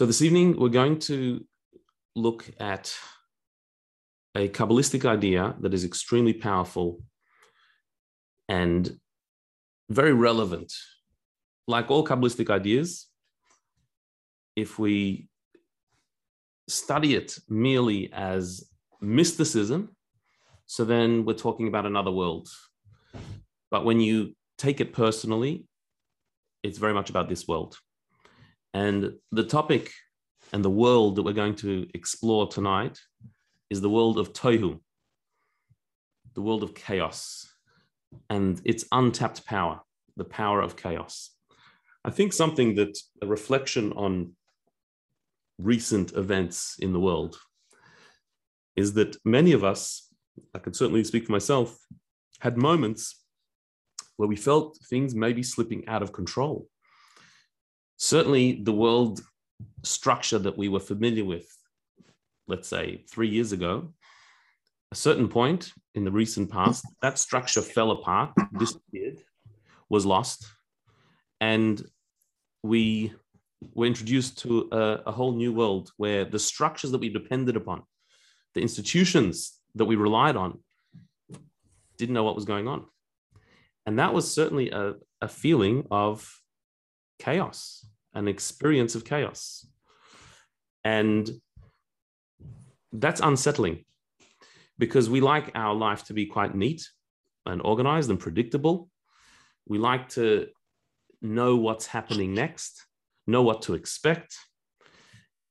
So this evening, we're going to look at a Kabbalistic idea that is extremely powerful and very relevant. Like all Kabbalistic ideas, if we study it merely as mysticism, so then we're talking about another world. But when you take it personally, it's very much about this world. And the topic and the world that we're going to explore tonight is the world of Tohu, the world of chaos, and its untapped power, the power of chaos. I think something that a reflection on recent events in the world is that many of us, I can certainly speak for myself, had moments where we felt things may be slipping out of control. Certainly, the world structure that we were familiar with, let's say three years ago, a certain point in the recent past, that structure fell apart, disappeared, was lost, and we were introduced to a, a, whole new world where the structures that we depended upon, the institutions that we relied on, didn't know what was going on. And that was certainly a, a feeling of chaos, an experience of chaos. And that's unsettling because we like our life to be quite neat and organized and predictable. We like to know what's happening next, know what to expect.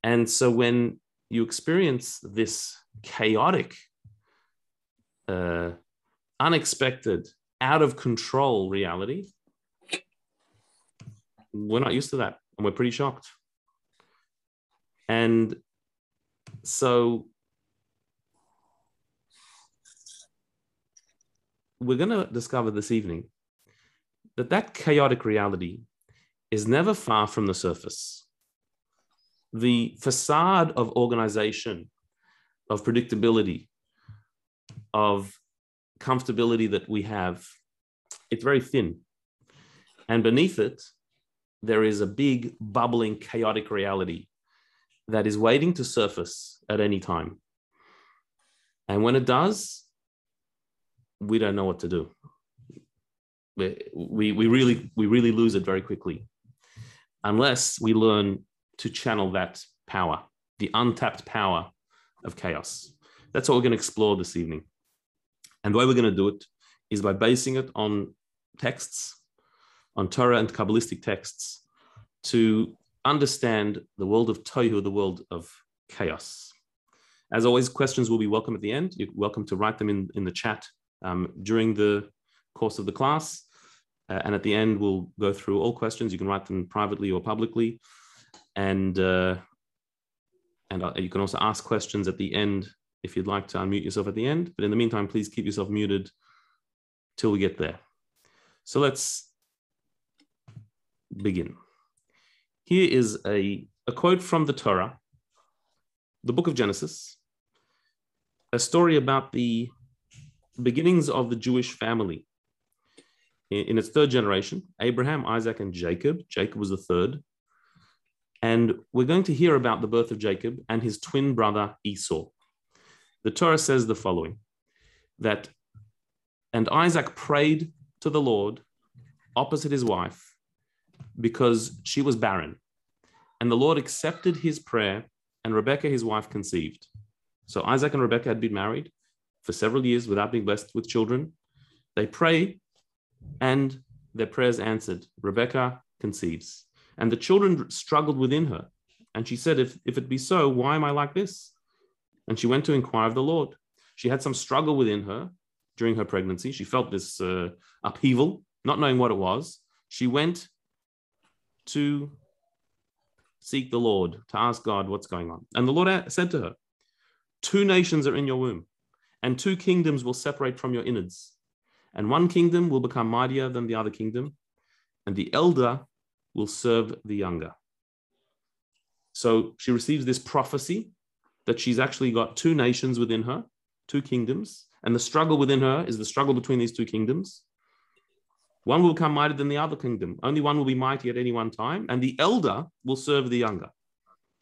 And so when you experience this chaotic, uh, unexpected, out of control reality, we're not used to that and we're pretty shocked. And so we're going to discover this evening that that chaotic reality is never far from the surface. The facade of organization, of predictability, of comfortability that we have, it's very thin. And beneath it, there is a big, bubbling, chaotic reality that is waiting to surface at any time. And when it does, we don't know what to do. We, we, really, we really lose it very quickly unless we learn to channel that power, the untapped power of chaos. That's what we're going to explore this evening. And the way we're going to do it is by basing it on texts, on Torah and Kabbalistic texts, to understand the world of Tohu, the world of chaos. As always, questions will be welcome at the end. You're welcome to write them in, in the chat um, during the course of the class. Uh, and at the end, we'll go through all questions. You can write them privately or publicly. And, uh, and uh, you can also ask questions at the end if you'd like to unmute yourself at the end. But in the meantime, please keep yourself muted till we get there. So let's begin. Here is a, a quote from the Torah, the book of Genesis, a story about the beginnings of the Jewish family. In, in its third generation, Abraham, Isaac, and Jacob. Jacob was the third. And we're going to hear about the birth of Jacob and his twin brother Esau. The Torah says the following that, and Isaac prayed to the Lord opposite his wife because she was barren. And the Lord accepted his prayer, and Rebekah, his wife, conceived. So Isaac and Rebekah had been married for several years without being blessed with children. They pray, and their prayers answered. Rebekah conceives. And the children struggled within her. And she said, if, if it be so, why am I like this? And she went to inquire of the Lord. She had some struggle within her during her pregnancy. She felt this uh, upheaval, not knowing what it was. She went to seek the Lord, to ask God what's going on. And the Lord said to her, Two nations are in your womb, and two kingdoms will separate from your innards. And one kingdom will become mightier than the other kingdom, and the elder will serve the younger. So she receives this prophecy that she's actually got two nations within her, two kingdoms, and the struggle within her is the struggle between these two kingdoms. One will become mightier than the other kingdom. Only one will be mighty at any one time, and the elder will serve the younger.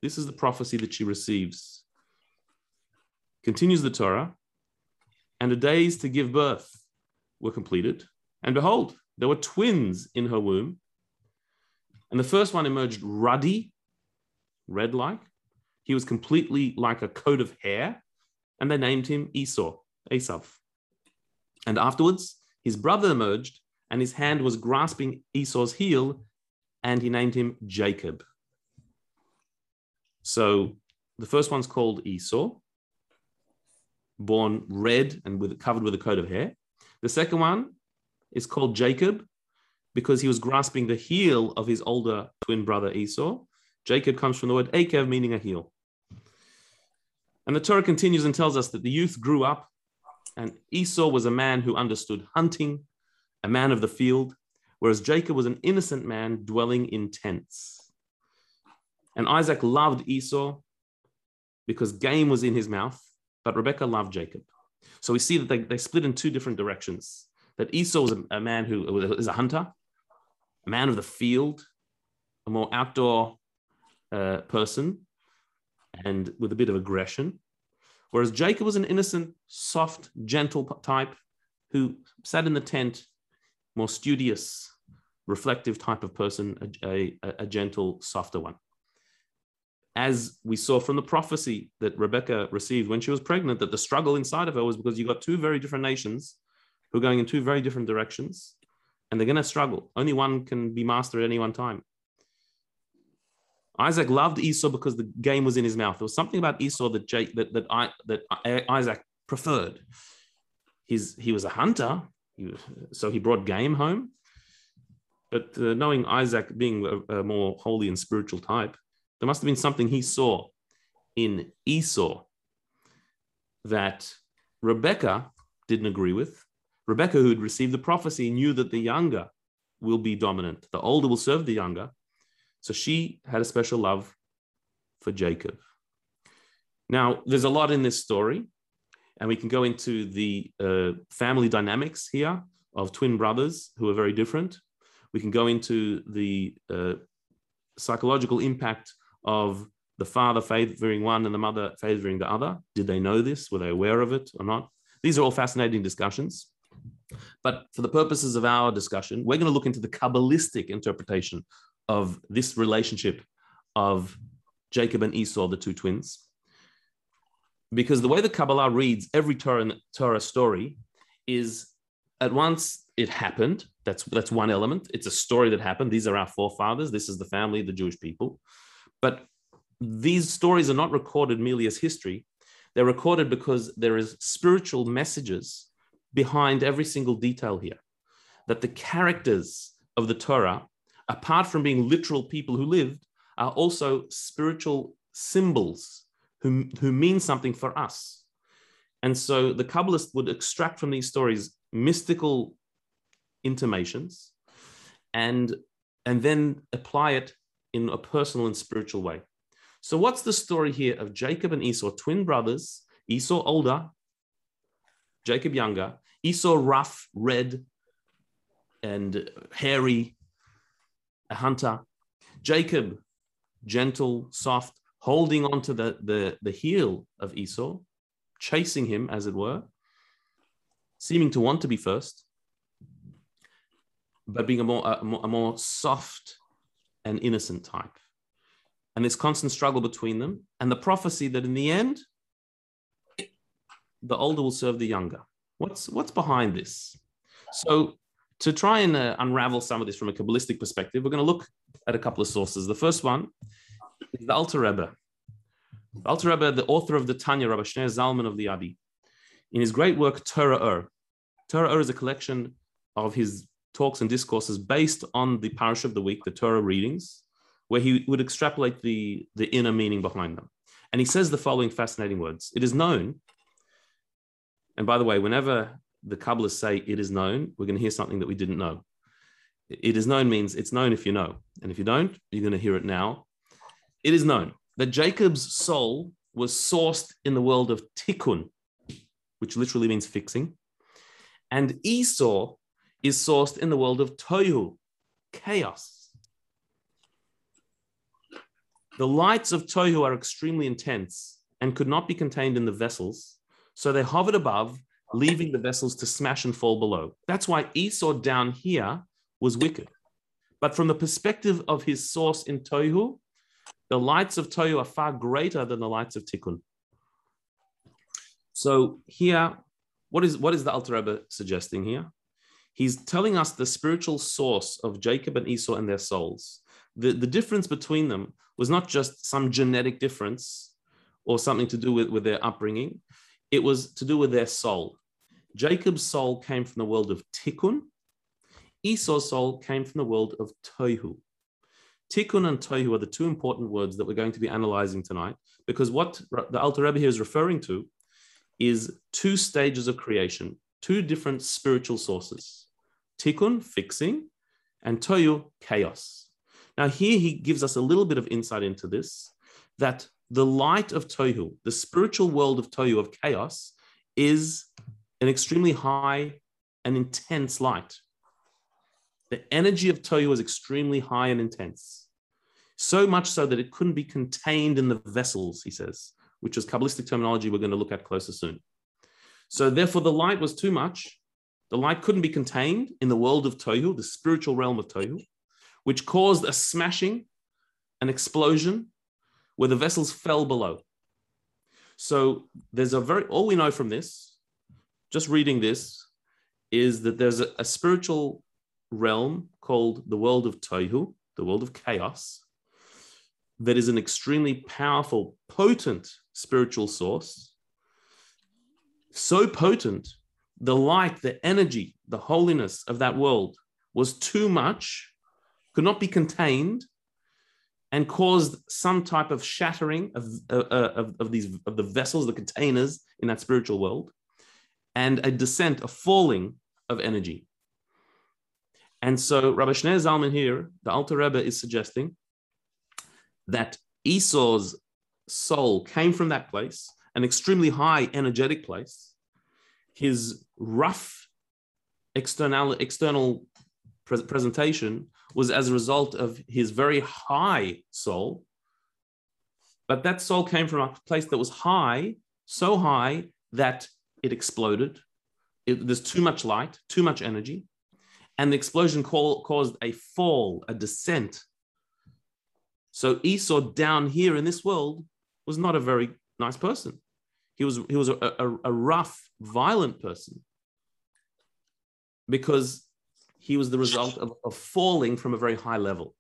This is the prophecy that she receives. Continues the Torah, and the days to give birth were completed. And behold, there were twins in her womb. And the first one emerged ruddy, red like. He was completely like a coat of hair. And they named him Esau, Esav. And afterwards, his brother emerged, and his hand was grasping Esau's heel, and he named him Jacob. So the first one's called Esau, born red and with covered with a coat of hair. The second one is called Jacob because he was grasping the heel of his older twin brother Esau. Jacob comes from the word Akev, meaning a heel. And the Torah continues and tells us that the youth grew up, and Esau was a man who understood hunting, a man of the field, whereas Jacob was an innocent man dwelling in tents. And Isaac loved Esau because game was in his mouth, but Rebekah loved Jacob. So we see that they, they split in two different directions. That Esau was a, a man who is a hunter, a man of the field, a more outdoor uh, person, and with a bit of aggression. Whereas Jacob was an innocent, soft, gentle type who sat in the tent, more studious, reflective type of person, a, a, a gentle, softer one. As we saw from the prophecy that Rebecca received when she was pregnant, that the struggle inside of her was because you got two very different nations who are going in two very different directions, and they're going to struggle. Only one can be master at any one time. Isaac loved Esau because the game was in his mouth. There was something about Esau that Jake, that that, I, that Isaac preferred. His he was a hunter, he, so he brought game home. But uh, knowing Isaac being a, a more holy and spiritual type, there must have been something he saw in Esau that Rebecca didn't agree with. Rebecca, who had received the prophecy, knew that the younger will be dominant, the older will serve the younger. So she had a special love for Jacob. Now, there's a lot in this story, and we can go into the uh, family dynamics here of twin brothers who are very different. We can go into the uh, psychological impact of the father favoring one and the mother favoring the other. Did they know this? Were they aware of it or not? These are all fascinating discussions. But for the purposes of our discussion, we're going to look into the Kabbalistic interpretation of this relationship of Jacob and Esau, the two twins. Because the way the Kabbalah reads every Torah, Torah story is at once it happened. That's, that's one element. It's a story that happened. These are our forefathers. This is the family, the Jewish people. But these stories are not recorded merely as history. They're recorded because there is spiritual messages behind every single detail here. That the characters of the Torah, apart from being literal people who lived, are also spiritual symbols who, who mean something for us. And so the Kabbalist would extract from these stories mystical intimations and, and then apply it in a personal and spiritual way. So, what's the story here of Jacob and Esau, twin brothers? Esau older, Jacob younger. Esau rough, red, and hairy, a hunter. Jacob gentle, soft, holding on to the, the, the heel of Esau, chasing him, as it were, seeming to want to be first, but being a more, a more, a more soft and innocent type. And this constant struggle between them, and the prophecy that in the end, the older will serve the younger. What's, what's behind this? So, to try and uh, unravel some of this from a Kabbalistic perspective, we're going to look at a couple of sources. The first one is the Alter Rebbe. The Alter Rebbe, the author of the Tanya, Rabbi Shneur Zalman of the Abi, in his great work, Torah Or. Torah Or is a collection of his talks and discourses based on the parsha of the week, the Torah readings, where he would extrapolate the, the inner meaning behind them. And he says the following fascinating words It is known, and by the way, whenever the Kabbalists say it is known, we're going to hear something that we didn't know. It is known means it's known if you know. And if you don't, you're going to hear it now. It is known that Jacob's soul was sourced in the world of tikkun, which literally means fixing. And Esau is sourced in the world of tohu, chaos. The lights of Tohu are extremely intense and could not be contained in the vessels, so they hovered above, leaving the vessels to smash and fall below. That's why Esau down here was wicked. But from the perspective of his source in Tohu, the lights of Tohu are far greater than the lights of Tikkun. So here, what is what is the Alter Rebbe suggesting here? He's telling us the spiritual source of Jacob and Esau and their souls. The, the difference between them was not just some genetic difference or something to do with, with their upbringing. It was to do with their soul. Jacob's soul came from the world of Tikkun. Esau's soul came from the world of Tohu. Tikkun and Tohu are the two important words that we're going to be analyzing tonight because what the Alter Rebbe here is referring to is two stages of creation, two different spiritual sources. Tikkun, fixing, and Tohu, chaos. Now, here he gives us a little bit of insight into this that the light of Tohu, the spiritual world of Tohu, of chaos, is an extremely high and intense light. The energy of Tohu was extremely high and intense, so much so that it couldn't be contained in the vessels, he says, which is Kabbalistic terminology we're going to look at closer soon. So, therefore, the light was too much. The light couldn't be contained in the world of Tohu, the spiritual realm of Tohu, which caused a smashing, an explosion, where the vessels fell below. So, there's a very, all we know from this, just reading this, is that there's a, a spiritual realm called the world of Tohu, the world of chaos, that is an extremely powerful, potent spiritual source. So potent, the light, the energy, the holiness of that world was too much, could not be contained, and caused some type of shattering of, uh, uh of, of these of the vessels, the containers in that spiritual world, and a descent, a falling of energy. And so Rabbi Shneur Zalman here, the Alter Rebbe is suggesting that Esau's soul came from that place, an extremely high energetic place. His rough external, external pre- presentation was as a result of his very high soul. But that soul came from a place that was high, so high that it exploded. It, there's too much light, too much energy and the explosion call, caused a fall, a descent. So Esau down here in this world was not a very nice person. He was, he was a, a, a rough, violent person because he was the result of, of falling from a very high level.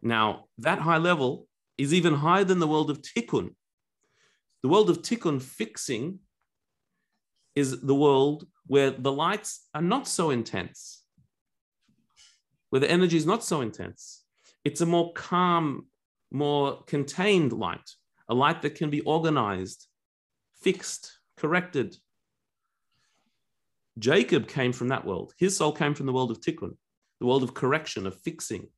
Now, that high level is even higher than the world of tikkun. The world of tikkun fixing is the world where the lights are not so intense, where the energy is not so intense. It's a more calm, more contained light, a light that can be organized, fixed, corrected. Jacob came from that world. His soul came from the world of tikkun, the world of correction, of fixing,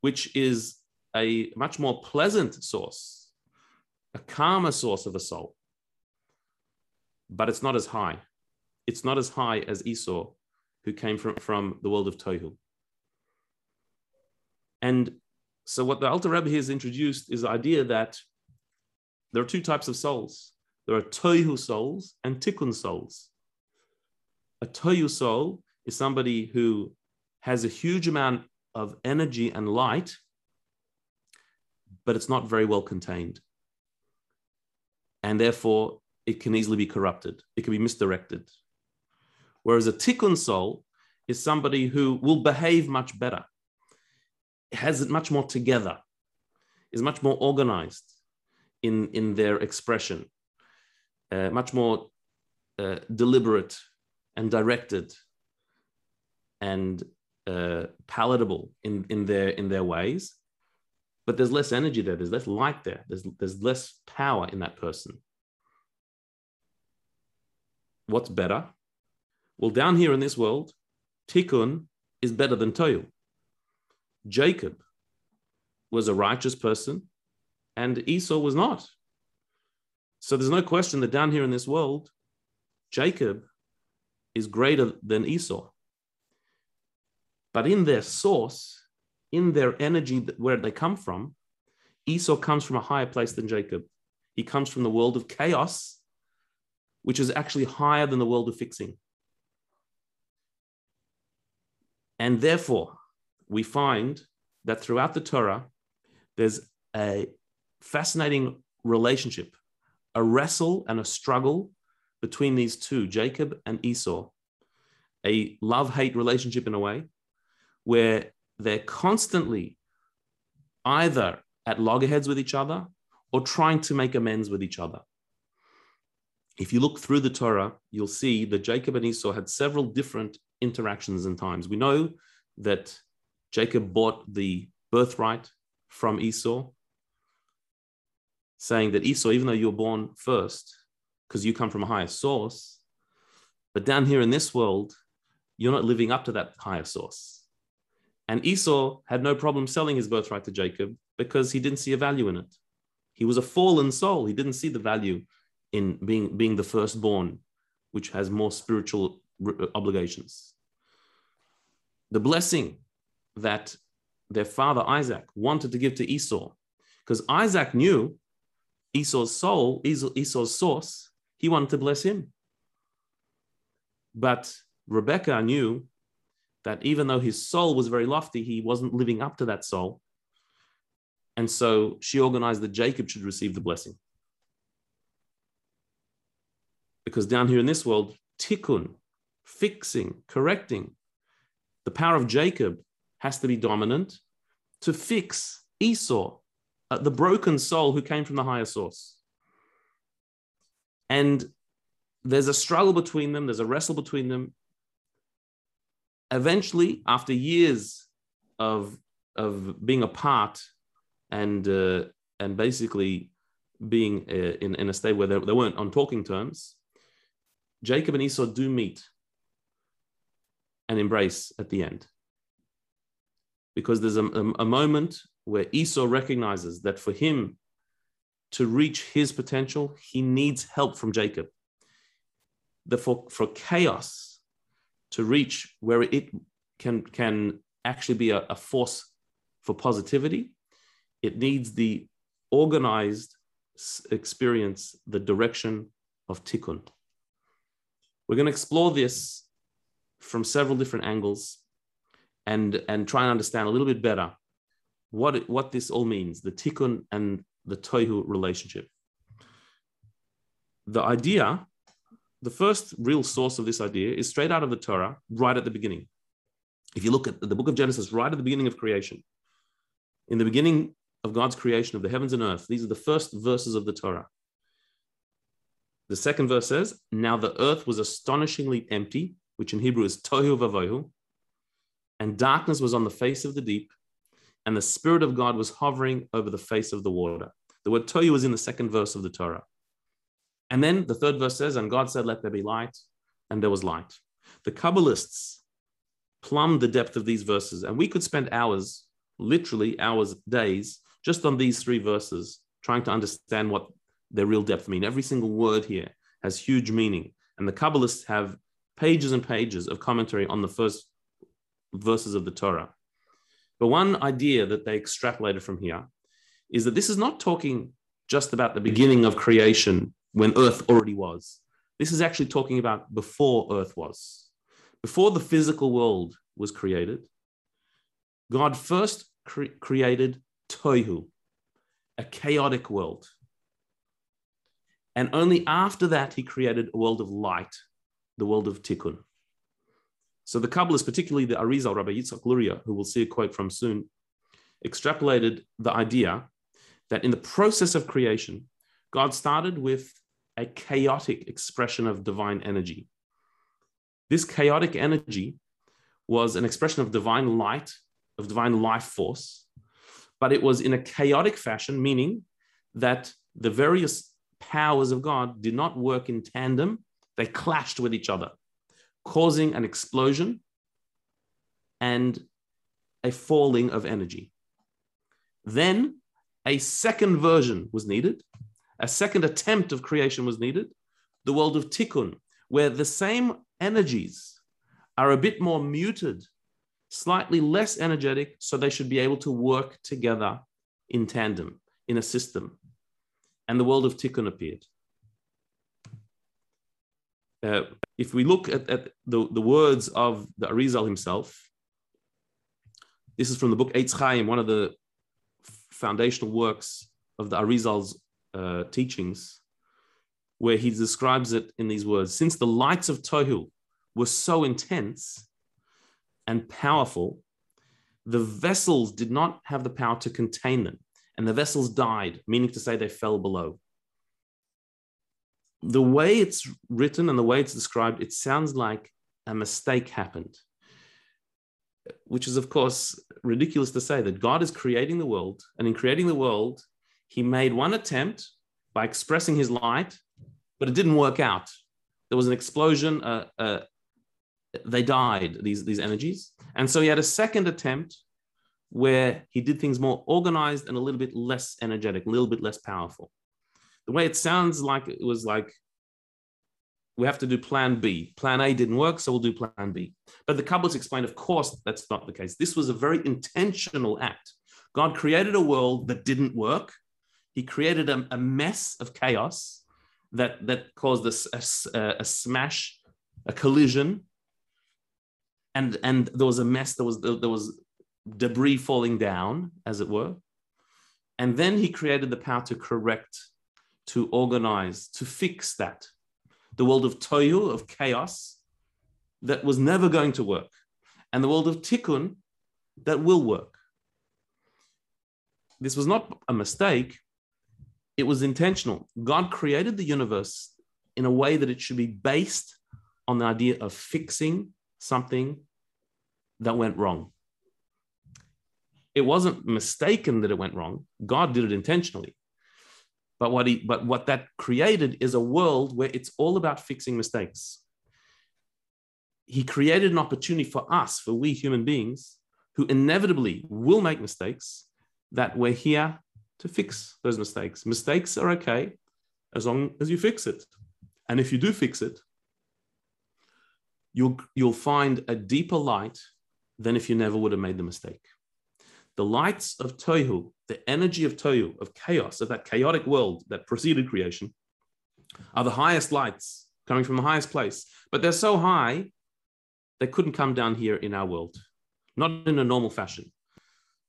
which is a much more pleasant source, a calmer source of a soul but it's not as high. It's not as high as Esau, who came from, from the world of Tohu. And so, what the Alter Rebbe has introduced is the idea that there are two types of souls there are Tohu souls and Tikkun souls. A Tohu soul is somebody who has a huge amount of energy and light, but it's not very well contained. And therefore, it can easily be corrupted, it can be misdirected. Whereas a tikkun soul is somebody who will behave much better, has it much more together, is much more organized in, in their expression, uh, much more uh, deliberate and directed and uh, palatable in, in, their, in their ways. But there's less energy there, there's less light there, there's, there's less power in that person what's better? Well, down here in this world, Tikkun is better than Tohu. Jacob was a righteous person and Esau was not. So there's no question that down here in this world, Jacob is greater than Esau. But in their source, in their energy where they come from, Esau comes from a higher place than Jacob. He comes from the world of chaos, which is actually higher than the world of fixing. And therefore, we find that throughout the Torah, there's a fascinating relationship, a wrestle and a struggle between these two, Jacob and Esau, a love hate relationship in a way, where they're constantly either at loggerheads with each other or trying to make amends with each other. If you look through the Torah, you'll see that Jacob and Esau had several different interactions and times. We know that Jacob bought the birthright from Esau, saying that Esau, even though you're born first, because you come from a higher source, but down here in this world, you're not living up to that higher source. And Esau had no problem selling his birthright to Jacob because he didn't see a value in it. He was a fallen soul. He didn't see the value in being, being the firstborn, which has more spiritual uh, obligations. The blessing that their father Isaac wanted to give to Esau, because Isaac knew Esau's soul, Esau's source, he wanted to bless him. But Rebecca knew that even though his soul was very lofty, he wasn't living up to that soul. And so she organized that Jacob should receive the blessing. Because down here in this world, tikkun, fixing, correcting, the power of Jacob has to be dominant to fix Esau, uh, the broken soul who came from the higher source. And there's a struggle between them, there's a wrestle between them. Eventually, after years of, of being apart and, uh, and basically being uh, in, in a state where they, they weren't on talking terms, Jacob and Esau do meet and embrace at the end because there's a, a, a moment where Esau recognizes that for him to reach his potential, he needs help from Jacob. The, for, for chaos to reach where it can, can actually be a, a force for positivity, it needs the organized experience, the direction of tikkun. We're going to explore this from several different angles and and try and understand a little bit better what it, what this all means, the tikkun and the tohu relationship. The idea, the first real source of this idea is straight out of the Torah, right at the beginning. If you look at the book of Genesis, right at the beginning of creation, in the beginning of God's creation of the heavens and earth, these are the first verses of the Torah. The second verse says, Now the earth was astonishingly empty, which in Hebrew is tohu vavohu, and darkness was on the face of the deep, and the Spirit of God was hovering over the face of the water. The word tohu is in the second verse of the Torah. And then the third verse says, And God said, Let there be light, and there was light. The Kabbalists plumbed the depth of these verses, and we could spend hours, literally hours, days, just on these three verses, trying to understand what their real depth mean. Every single word here has huge meaning. And the Kabbalists have pages and pages of commentary on the first verses of the Torah. But one idea that they extrapolated from here is that this is not talking just about the beginning of creation when Earth already was. This is actually talking about before Earth was. Before the physical world was created, God first cre- created Tohu, a chaotic world. And only after that, he created a world of light, the world of Tikkun. So the Kabbalists, particularly the Arizal, Rabbi Yitzchak Luria, who we'll see a quote from soon, extrapolated the idea that in the process of creation, God started with a chaotic expression of divine energy. This chaotic energy was an expression of divine light, of divine life force, but it was in a chaotic fashion, meaning that the various powers of God did not work in tandem, they clashed with each other causing an explosion and a falling of energy. Then a second version was needed, a second attempt of creation was needed, the world of tikkun, where the same energies are a bit more muted slightly less energetic, so they should be able to work together in tandem, in a system. And the world of Tikkun appeared. Uh, if we look at, at the, the words of the Arizal himself, this is from the book Eitz Chaim, one of the foundational works of the Arizal's uh, teachings, where he describes it in these words Since the lights of Tohu were so intense and powerful, the vessels did not have the power to contain them, and the vessels died, meaning to say they fell below. The way it's written and the way it's described, it sounds like a mistake happened, which is, of course, ridiculous to say that God is creating the world, and in creating the world, he made one attempt by expressing his light, but it didn't work out. There was an explosion, uh, uh, they died, these, these energies. And so he had a second attempt where he did things more organized and a little bit less energetic, a little bit less powerful. The way it sounds like it was like we have to do plan B. Plan A didn't work, so we'll do plan B. But the Kabbalists explained, of course, that's not the case. This was a very intentional act. God created a world that didn't work. He created a, a mess of chaos that, that caused a, a, a smash, a collision, and and there was a mess there was there was debris falling down as it were. And then he created the power to correct to organize to fix that. The world of tohu of chaos that was never going to work. And the world of tikkun that will work. This was not a mistake. It was intentional. God created the universe in a way that it should be based on the idea of fixing something that went wrong. It wasn't mistaken that it went wrong. God did it intentionally. But what he but what that created is a world where it's all about fixing mistakes. He created an opportunity for us, for we human beings, who inevitably will make mistakes, that we're here to fix those mistakes. Mistakes are okay as long as you fix it. And if you do fix it, you'll, you'll find a deeper light than if you never would have made the mistake. The lights of Tohu, the energy of Tohu, of chaos, of that chaotic world that preceded creation, are the highest lights coming from the highest place. But they're so high, they couldn't come down here in our world, not in a normal fashion.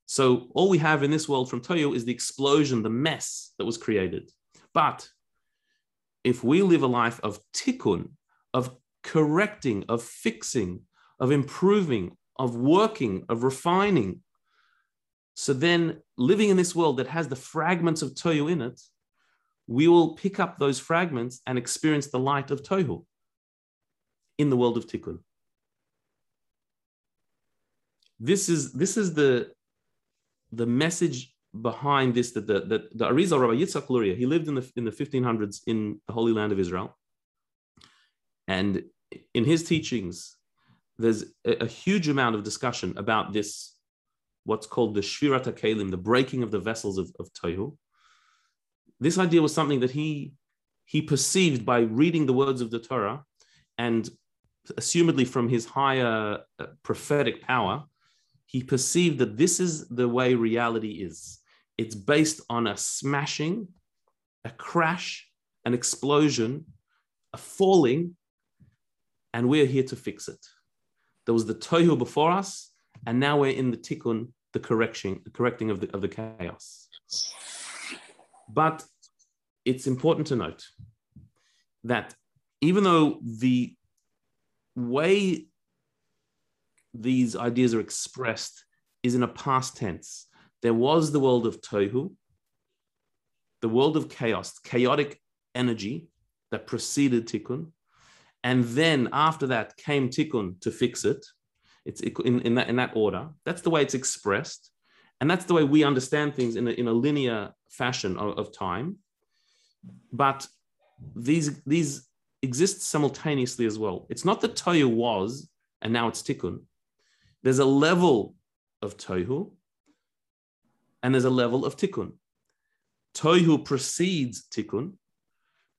So all we have in this world from Tohu is the explosion, the mess that was created. But if we live a life of tikkun, of correcting, of fixing, of improving, of working, of refining. So then, living in this world that has the fragments of Tohu in it, we will pick up those fragments and experience the light of Tohu in the world of Tikkun. This is, this is the, the message behind this that the, that the Arizal Rabbi Yitzhak Luria, he lived in the, in the 1500s in the Holy Land of Israel. And in his teachings, there's a, a, huge amount of discussion about this, what's called the Shvirat HaKelim, the breaking of the vessels of, of Tohu. This idea was something that he, he perceived by reading the words of the Torah and assumedly from his higher uh, prophetic power, he perceived that this is the way reality is. It's based on a smashing, a crash, an explosion, a falling, and we're here to fix it. There was the tohu before us, and now we're in the tikkun, the correction, the correcting of the, of the chaos. But it's important to note that even though the way these ideas are expressed is in a past tense, there was the world of tohu, the world of chaos, chaotic energy that preceded tikkun, and then after that came tikkun to fix it. It's in, in, that, in that order. That's the way it's expressed. And that's the way we understand things in a, in a linear fashion of, of time. But these, these exist simultaneously as well. It's not that Tohu was and now it's tikkun. There's a level of Tohu and there's a level of tikkun. Tohu precedes tikkun.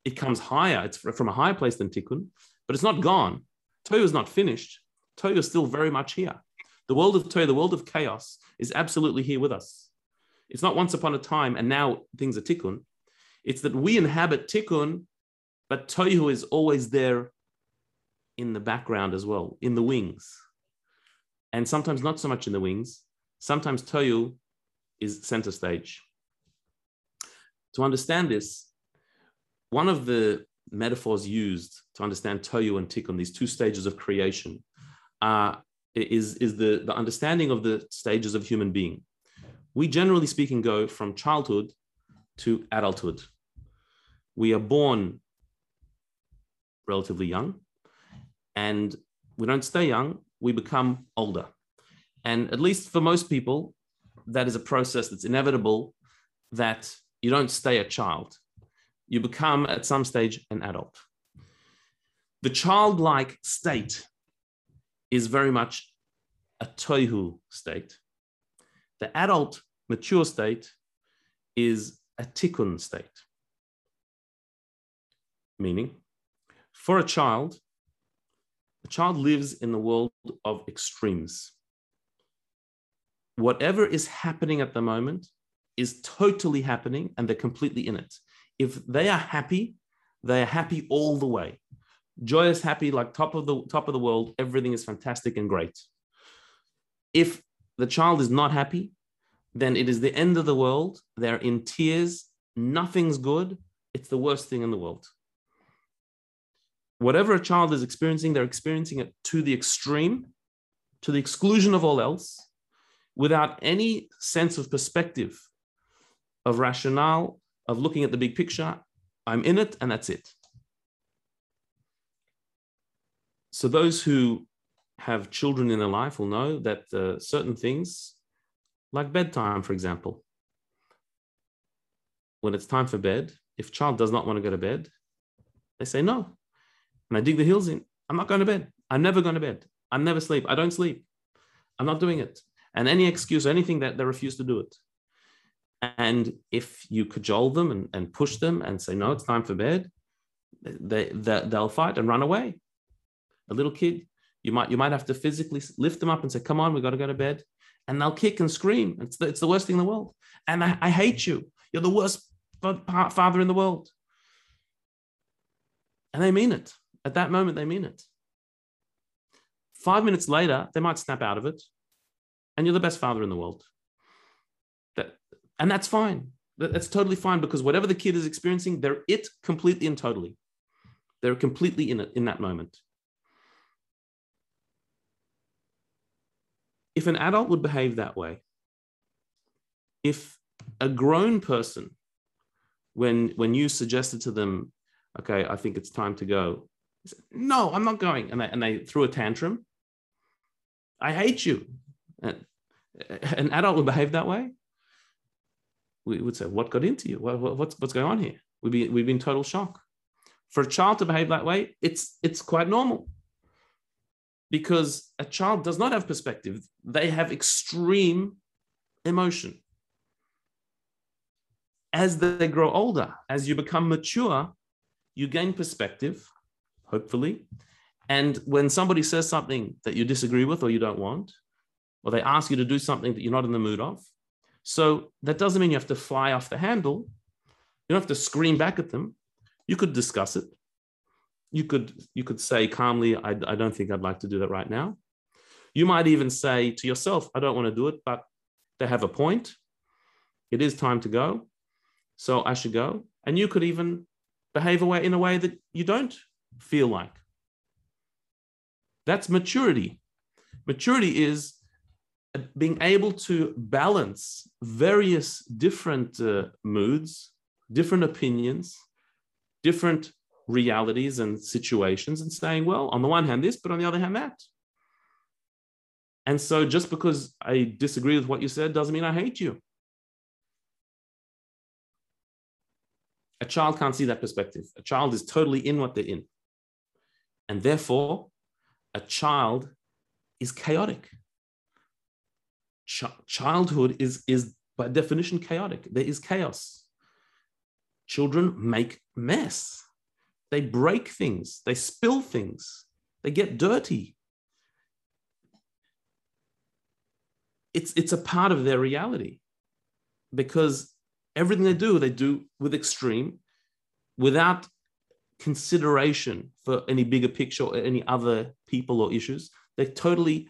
It comes higher. It's from a higher place than tikkun, but it's not gone. Tohu is not finished. Tohu is still very much here. The world of Tohu, the world of chaos, is absolutely here with us. It's not once upon a time and now things are tikkun. It's that we inhabit tikkun, but Tohu is always there in the background as well, in the wings. And sometimes not so much in the wings. Sometimes Tohu is center stage. To understand this, one of the metaphors used to understand Tohu and Tikkun, these two stages of creation, uh, is, is the, the understanding of the stages of human being. We generally speaking go from childhood to adulthood. We are born relatively young, and we don't stay young, we become older. And at least for most people, that is a process that's inevitable that you don't stay a child. You become at some stage an adult. The childlike state is very much a tohu state. The adult mature state is a tikkun state. Meaning, for a child, a child lives in the world of extremes. Whatever is happening at the moment is totally happening and they're completely in it. If they are happy, they are happy all the way. Joyous, happy, like top of the top of the world, everything is fantastic and great. If the child is not happy, then it is the end of the world. They're in tears, nothing's good. It's the worst thing in the world whatever a child is experiencing, they're experiencing it to the extreme, to the exclusion of all else, without any sense of perspective, of rationale, of looking at the big picture. I'm in it, and that's it. So, those who have children in their life will know that uh, certain things, like bedtime, for example, when it's time for bed, if child does not want to go to bed, they say no and I dig the heels in, I'm not going to bed. I'm never going to bed. I never sleep. I don't sleep. I'm not doing it. And any excuse anything that they refuse to do it. And if you cajole them and, and push them and say, no, it's time for bed, they, they, they'll fight and run away. A little kid, you might, you might have to physically lift them up and say, come on, we got to go to bed. And they'll kick and scream. It's the, it's the worst thing in the world. And I, I hate you. You're the worst father in the world. And they mean it. At that moment, they mean it. Five minutes later, they might snap out of it, and you're the best father in the world. That, and that's fine. That's totally fine because whatever the kid is experiencing, they're it completely and totally. They're completely in it in that moment. If an adult would behave that way, if a grown person, when when you suggested to them, okay, I think it's time to go, Said, no, I'm not going. And they, and they threw a tantrum. I hate you. And an adult would behave that way. We would say, what got into you? What, what's, what's going on here? We'd be, we'd be in total shock. For a child to behave that way, it's, it's quite normal because a child does not have perspective. They have extreme emotion. As they grow older, as you become mature, you gain perspective hopefully. And when somebody says something that you disagree with or you don't want, or they ask you to do something that you're not in the mood of, so that doesn't mean you have to fly off the handle. You don't have to scream back at them. You could discuss it. You could you could say calmly, I, I don't think I'd like to do that right now. You might even say to yourself, I don't want to do it, but they have a point. It is time to go. So I should go. And you could even behave away in a way that you don't feel like. That's maturity. Maturity is being able to balance various different uh, moods, different opinions, different realities and situations, and saying, well, on the one hand, this, but on the other hand, that. And so just because I disagree with what you said doesn't mean I hate you. A child can't see that perspective. A child is totally in what they're in. And therefore, a child is chaotic. Ch- childhood is, is, by definition, chaotic. There is chaos. Children make mess. They break things, they spill things, they get dirty. it's it's a part of their reality because everything they do they do with extreme without consideration for any bigger picture or any other people or issues. They totally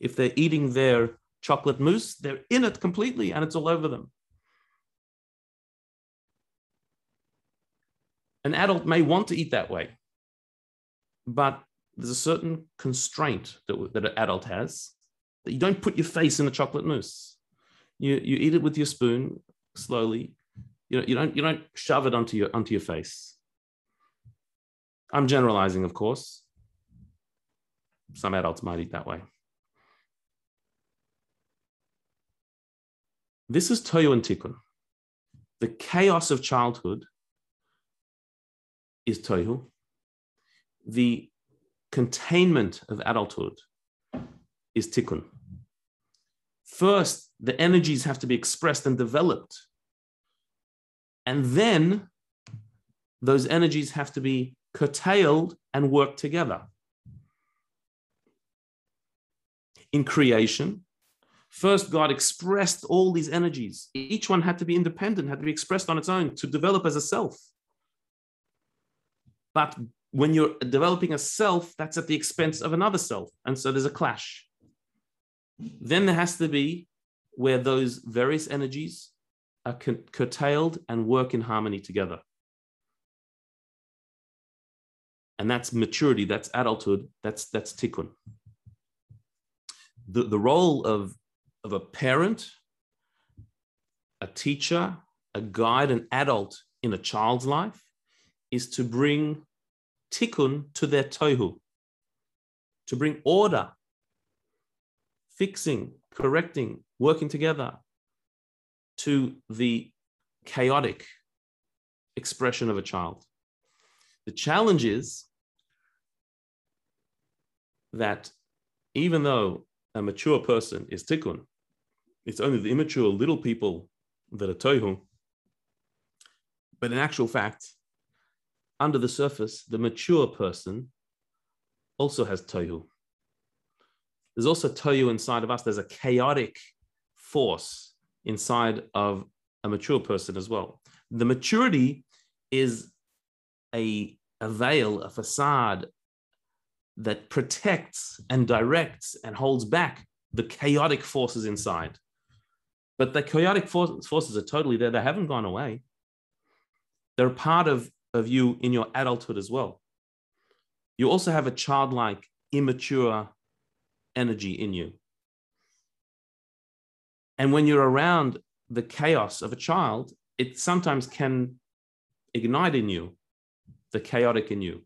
if they're eating their chocolate mousse they're in it completely and it's all over them an adult may want to eat that way but there's a certain constraint that, that an adult has that you don't put your face in the chocolate mousse. You, you eat it with your spoon slowly. You, know, you, don't, you don't shove it onto your, onto your face. I'm generalizing, of course. Some adults might eat that way. This is Tohu and Tikkun. The chaos of childhood is Tohu. The containment of adulthood is tikkun. First, the energies have to be expressed and developed. And then those energies have to be curtailed and work together. In creation, first God expressed all these energies. Each one had to be independent, had to be expressed on its own to develop as a self. But when you're developing a self, that's at the expense of another self. And so there's a clash. Then there has to be where those various energies are curtailed and work in harmony together. And that's maturity, that's adulthood, that's, that's tikkun. The, the role of, of a parent, a teacher, a guide, an adult in a child's life is to bring tikkun to their tohu, to bring order, fixing, correcting, working together to the chaotic expression of a child. The challenge is that even though a mature person is tikkun, it's only the immature little people that are tohu. But in actual fact, under the surface, the mature person also has tohu. There's also tohu inside of us. There's a chaotic force inside of a mature person as well. The maturity is a, a veil, a facade that protects and directs and holds back the chaotic forces inside. But the chaotic forces are totally there. They haven't gone away. They're part of of you in your adulthood as well. You also have a childlike, immature energy in you. And when you're around the chaos of a child, it sometimes can ignite in you the chaotic in you.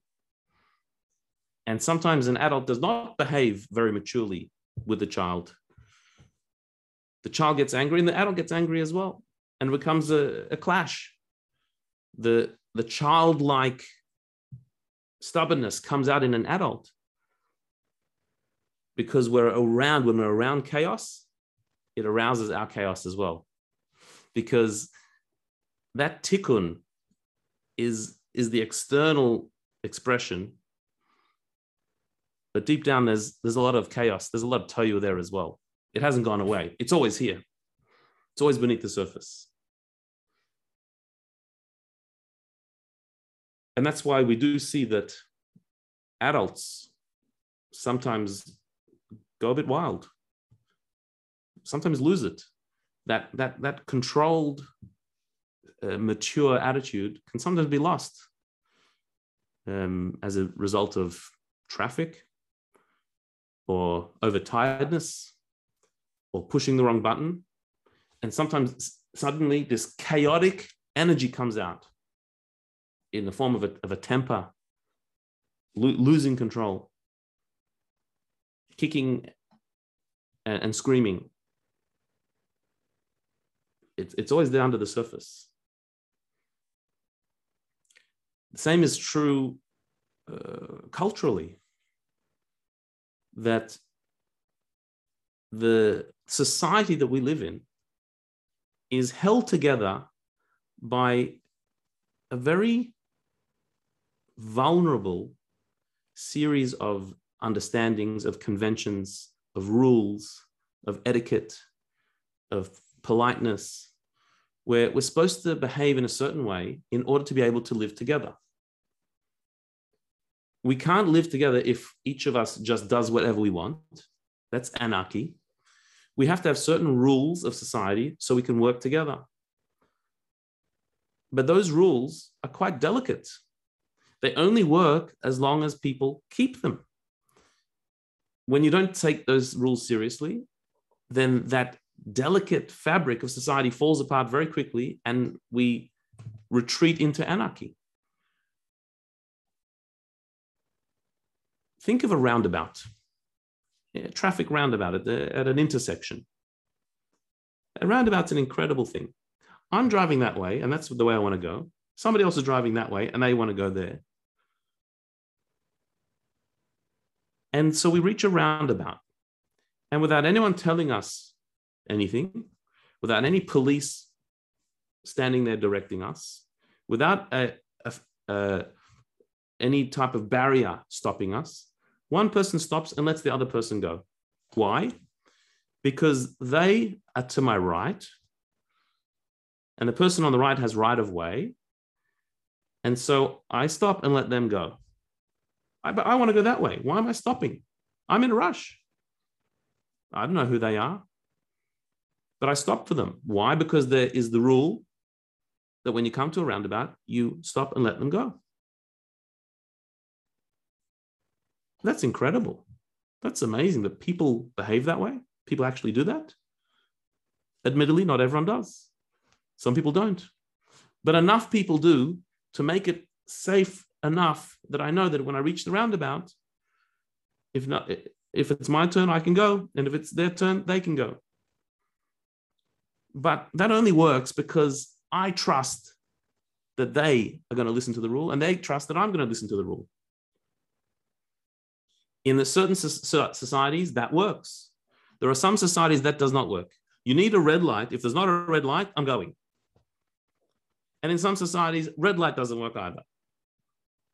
And sometimes an adult does not behave very maturely with the child. The child gets angry and the adult gets angry as well, and becomes a, a clash. The the childlike stubbornness comes out in an adult. Because we're around when we're around chaos it arouses our chaos as well. Because that tikkun is is the external expression but deep down there's there's a lot of chaos. There's a lot of tohu there as well. It hasn't gone away. It's always here. It's always beneath the surface And that's why we do see that adults sometimes go a bit wild, sometimes lose it. That, that, that controlled, uh, mature attitude can sometimes be lost um, as a result of traffic or overtiredness or pushing the wrong button. And sometimes suddenly this chaotic energy comes out in the form of a, of a temper, lo- losing control, kicking and, and screaming. It's, it's always there under the surface. The same is true uh, culturally, that the society that we live in is held together by a very vulnerable series of understandings, of conventions, of rules, of etiquette, of politeness, where we're supposed to behave in a certain way in order to be able to live together. We can't live together if each of us just does whatever we want. That's anarchy. We have to have certain rules of society so we can work together. But those rules are quite delicate. They only work as long as people keep them. When you don't take those rules seriously, then that delicate fabric of society falls apart very quickly and we retreat into anarchy. Think of a roundabout, a traffic roundabout at, the, at an intersection. A roundabout's an incredible thing. I'm driving that way, and that's the way I want to go. Somebody else is driving that way, and they want to go there. And so we reach a roundabout. And without anyone telling us anything, without any police standing there directing us, without a, a, a, any type of barrier stopping us, one person stops and lets the other person go. Why? Because they are to my right, and the person on the right has right of way. And so I stop and let them go. I, but I want to go that way. Why am I stopping? I'm in a rush. I don't know who they are. But I stop for them. Why? Because there is the rule that when you come to a roundabout, you stop and let them go. That's incredible. That's amazing that people behave that way. People actually do that. Admittedly, not everyone does. Some people don't. But enough people do to make it safe enough that I know that when I reach the roundabout, if not if it's my turn, I can go. And if it's their turn, they can go. But that only works because I trust that they are going to listen to the rule and they trust that I'm going to listen to the rule. In certain societies, that works. There are some societies that does not work. You need a red light. If there's not a red light, I'm going. And in some societies, red light doesn't work either.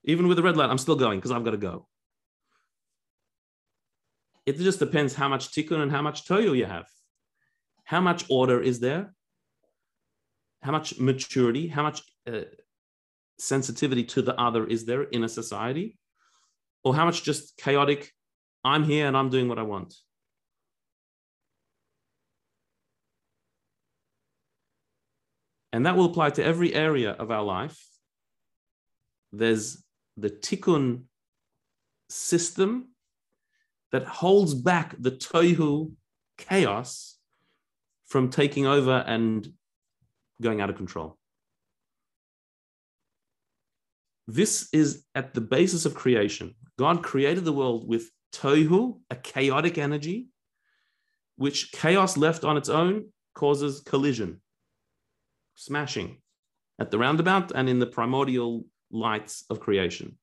Even with the red light, I'm still going because I've got to go. It just depends how much tikkun and how much tohu you have. How much order is there? How much maturity, how much uh, sensitivity to the other is there in a society? Or how much just chaotic, I'm here and I'm doing what I want? And that will apply to every area of our life. There's the tikkun system that holds back the tohu chaos from taking over and going out of control. This is at the basis of creation. God created the world with tohu, a chaotic energy, which chaos left on its own causes collision, smashing at the roundabout and in the primordial lights of creation.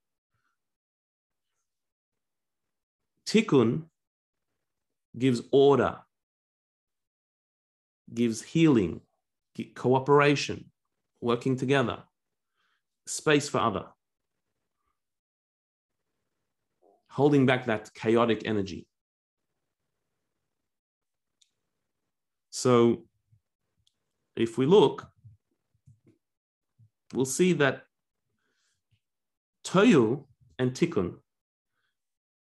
Tikkun gives order gives healing, cooperation, working together, space for other, holding back that chaotic energy. So if we look, we'll see that Tohu and Tikkun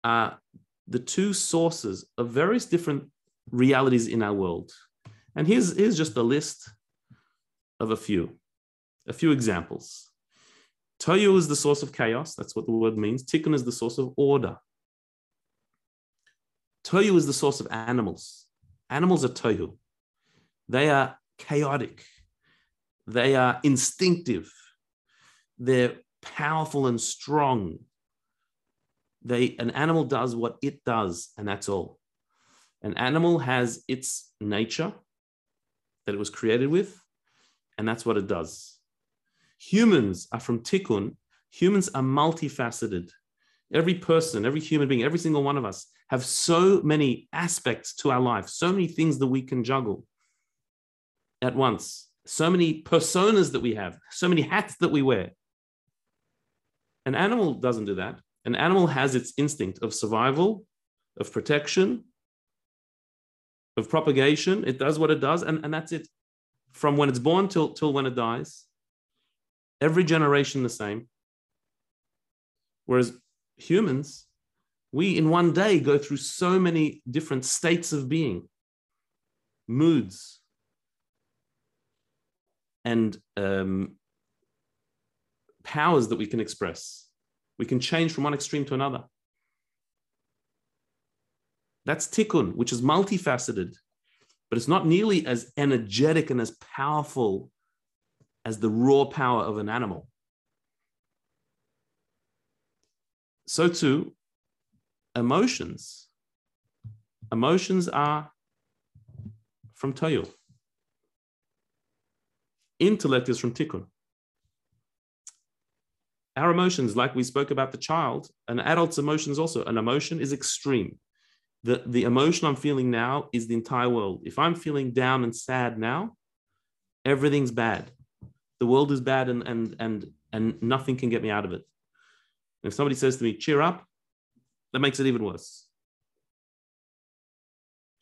are the two sources of various different realities in our world. And here's, here's just a list of a few, a few examples. Tohu is the source of chaos. That's what the word means. Tikkun is the source of order. Tohu is the source of animals. Animals are tohu. They are chaotic. They are instinctive. They're powerful and strong. They, an animal does what it does, and that's all. An animal has its nature, that it was created with, and that's what it does. Humans are from tikkun. Humans are multifaceted. Every person, every human being, every single one of us have so many aspects to our life, so many things that we can juggle at once, so many personas that we have, so many hats that we wear. An animal doesn't do that. An animal has its instinct of survival, of protection, of propagation. It does what it does, and, and that's it. From when it's born till, till when it dies. Every generation the same. Whereas humans, we in one day go through so many different states of being, moods, and um, powers that we can express. We can change from one extreme to another. That's tikkun, which is multifaceted, but it's not nearly as energetic and as powerful as the raw power of an animal. So too, emotions. Emotions are from Tohu. Intellect is from Tikkun. Our emotions, like we spoke about the child, an adult's emotions also, an emotion is extreme. The, the emotion I'm feeling now is the entire world. If I'm feeling down and sad now, everything's bad. The world is bad and, and, and, and nothing can get me out of it. if somebody says to me, cheer up, that makes it even worse.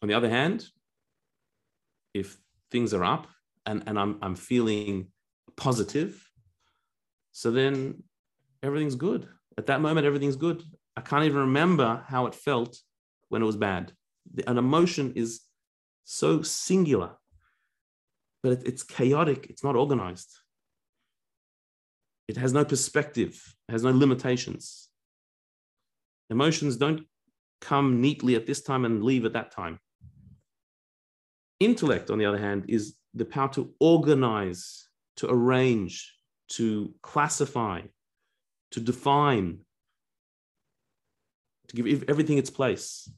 On the other hand, if things are up and, and I'm, I'm feeling positive, so then everything's good. At that moment, everything's good. I can't even remember how it felt when it was bad. An emotion is so singular, but it's chaotic, it's not organized. It has no perspective, it has no limitations. Emotions don't come neatly at this time and leave at that time. Intellect, on the other hand, is the power to organize, to arrange, to classify, to define, to give everything its place.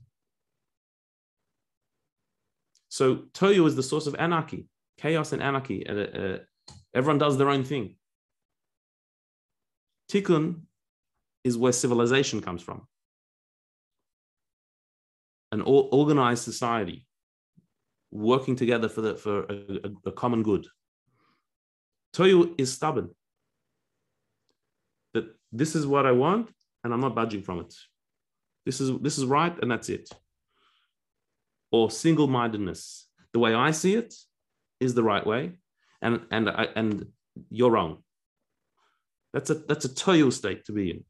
So Tohu is the source of anarchy, chaos and anarchy. Uh, uh, everyone does their own thing. Tikkun is where civilization comes from. An organized society working together for, the, for a, a, a common good. Tohu is stubborn. This is what I want, and I'm not budging from it. This is this is right, and that's it. Or single-mindedness. The way I see it is the right way, and and I, and you're wrong. That's a that's a tohu state to be in.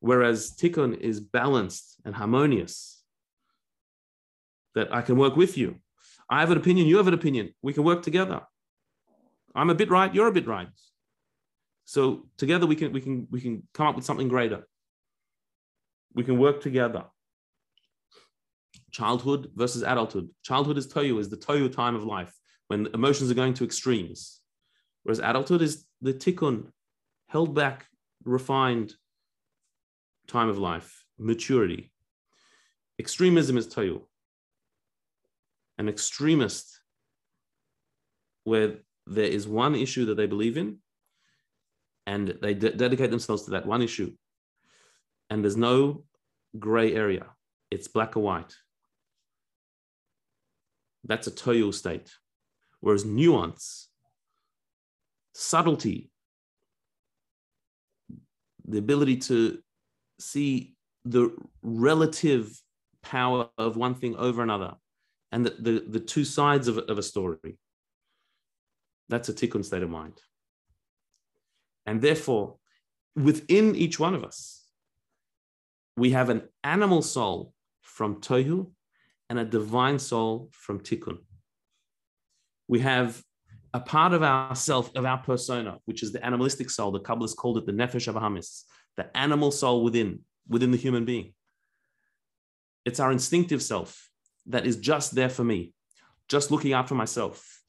Whereas tikkun is balanced and harmonious. That I can work with you. I have an opinion, you have an opinion. We can work together. I'm a bit right, you're a bit right. So together we can we can we can come up with something greater. We can work together. Childhood versus adulthood. Childhood is tohu, is the tohu time of life when emotions are going to extremes. Whereas adulthood is the tikkun, held back, refined time of life, maturity. Extremism is tohu. An extremist, where there is one issue that they believe in, and they de- dedicate themselves to that one issue, and there's no gray area, it's black or white. That's a tohu state. Whereas nuance, subtlety, the ability to see the relative power of one thing over another and the, the, the two sides of, of a story. That's a tikkun state of mind. And therefore, within each one of us, we have an animal soul from tohu and a divine soul from tikkun. We have a part of ourself, of our persona, which is the animalistic soul. The Kabbalists called it the nefesh abahamis, the animal soul within, within the human being. It's our instinctive self that is just there for me, just looking out for myself.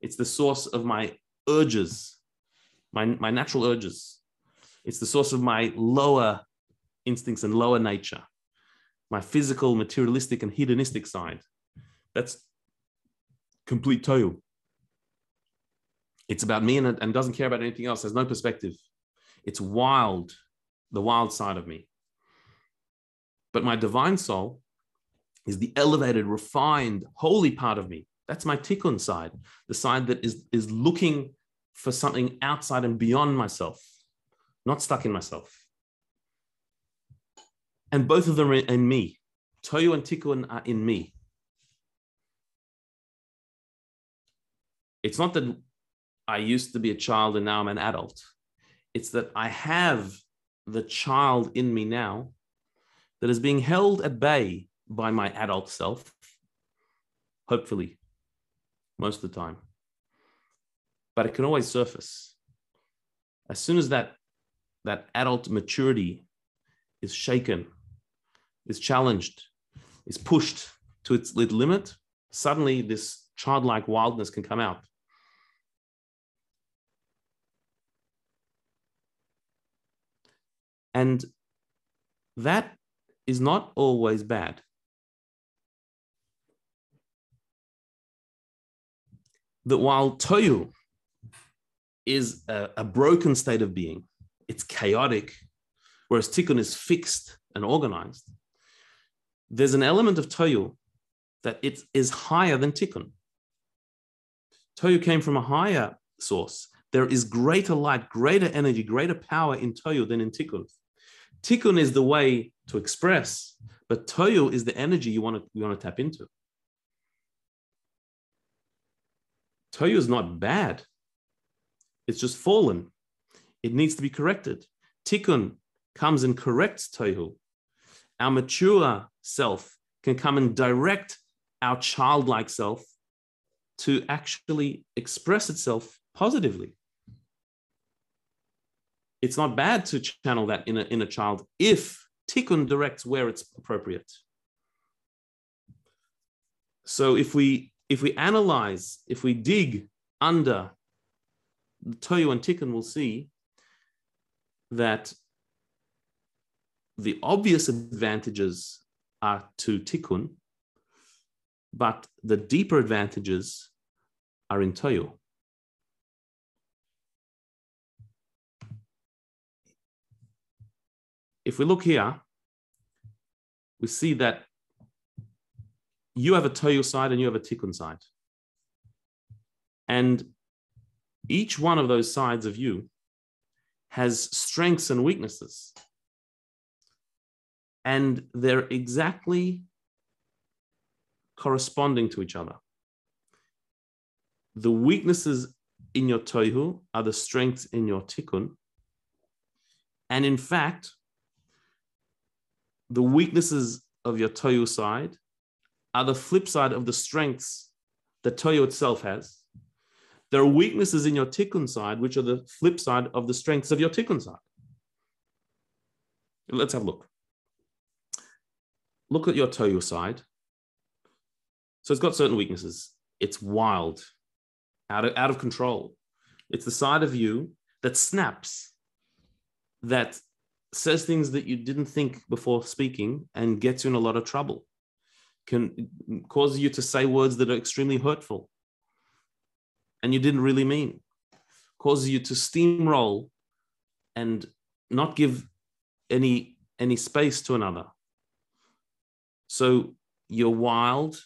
It's the source of my urges, my, my natural urges. It's the source of my lower instincts and lower nature, my physical, materialistic, and hedonistic side. That's complete tohu. It's about me and, and doesn't care about anything else, has no perspective. It's wild, the wild side of me. But my divine soul is the elevated, refined, holy part of me. That's my tikkun side, the side that is, is looking for something outside and beyond myself, not stuck in myself. And both of them are in me. Tohu and Tikkun are in me. It's not that I used to be a child and now I'm an adult. It's that I have the child in me now that is being held at bay by my adult self, hopefully, most of the time. But it can always surface. As soon as that, that adult maturity is shaken, is challenged, is pushed to its limit, suddenly this childlike wildness can come out. And that is not always bad. That while Tohu is a, a broken state of being, it's chaotic, whereas Tikkun is fixed and organized, there's an element of Tohu that it is higher than Tikkun. Tohu came from a higher source. There is greater light, greater energy, greater power in Tohu than in Tikkun. Tikkun is the way to express, but Tohu is the energy you want to, you want to tap into. Tohu is not bad. It's just fallen. It needs to be corrected. Tikkun comes and corrects Tohu. Our mature self can come and direct our childlike self to actually express itself positively. It's not bad to channel that in a, child if tikkun directs where it's appropriate. So if we if we analyze, if we dig under tohu and tikkun, we'll see that the obvious advantages are to tikkun, but the deeper advantages are in tohu. If we look here, we see that you have a tohu side and you have a tikkun side. And each one of those sides of you has strengths and weaknesses. And they're exactly corresponding to each other. The weaknesses in your tohu are the strengths in your tikkun. And in fact, the weaknesses of your tohu side are the flip side of the strengths that tohu itself has. There are weaknesses in your tikkun side, which are the flip side of the strengths of your tikkun side. Let's have a look. Look at your tohu side. So it's got certain weaknesses. It's wild, out of, out of control. It's the side of you that snaps, that says things that you didn't think before speaking and gets you in a lot of trouble, can cause you to say words that are extremely hurtful and you didn't really mean, causes you to steamroll and not give any any space to another. So you're wild,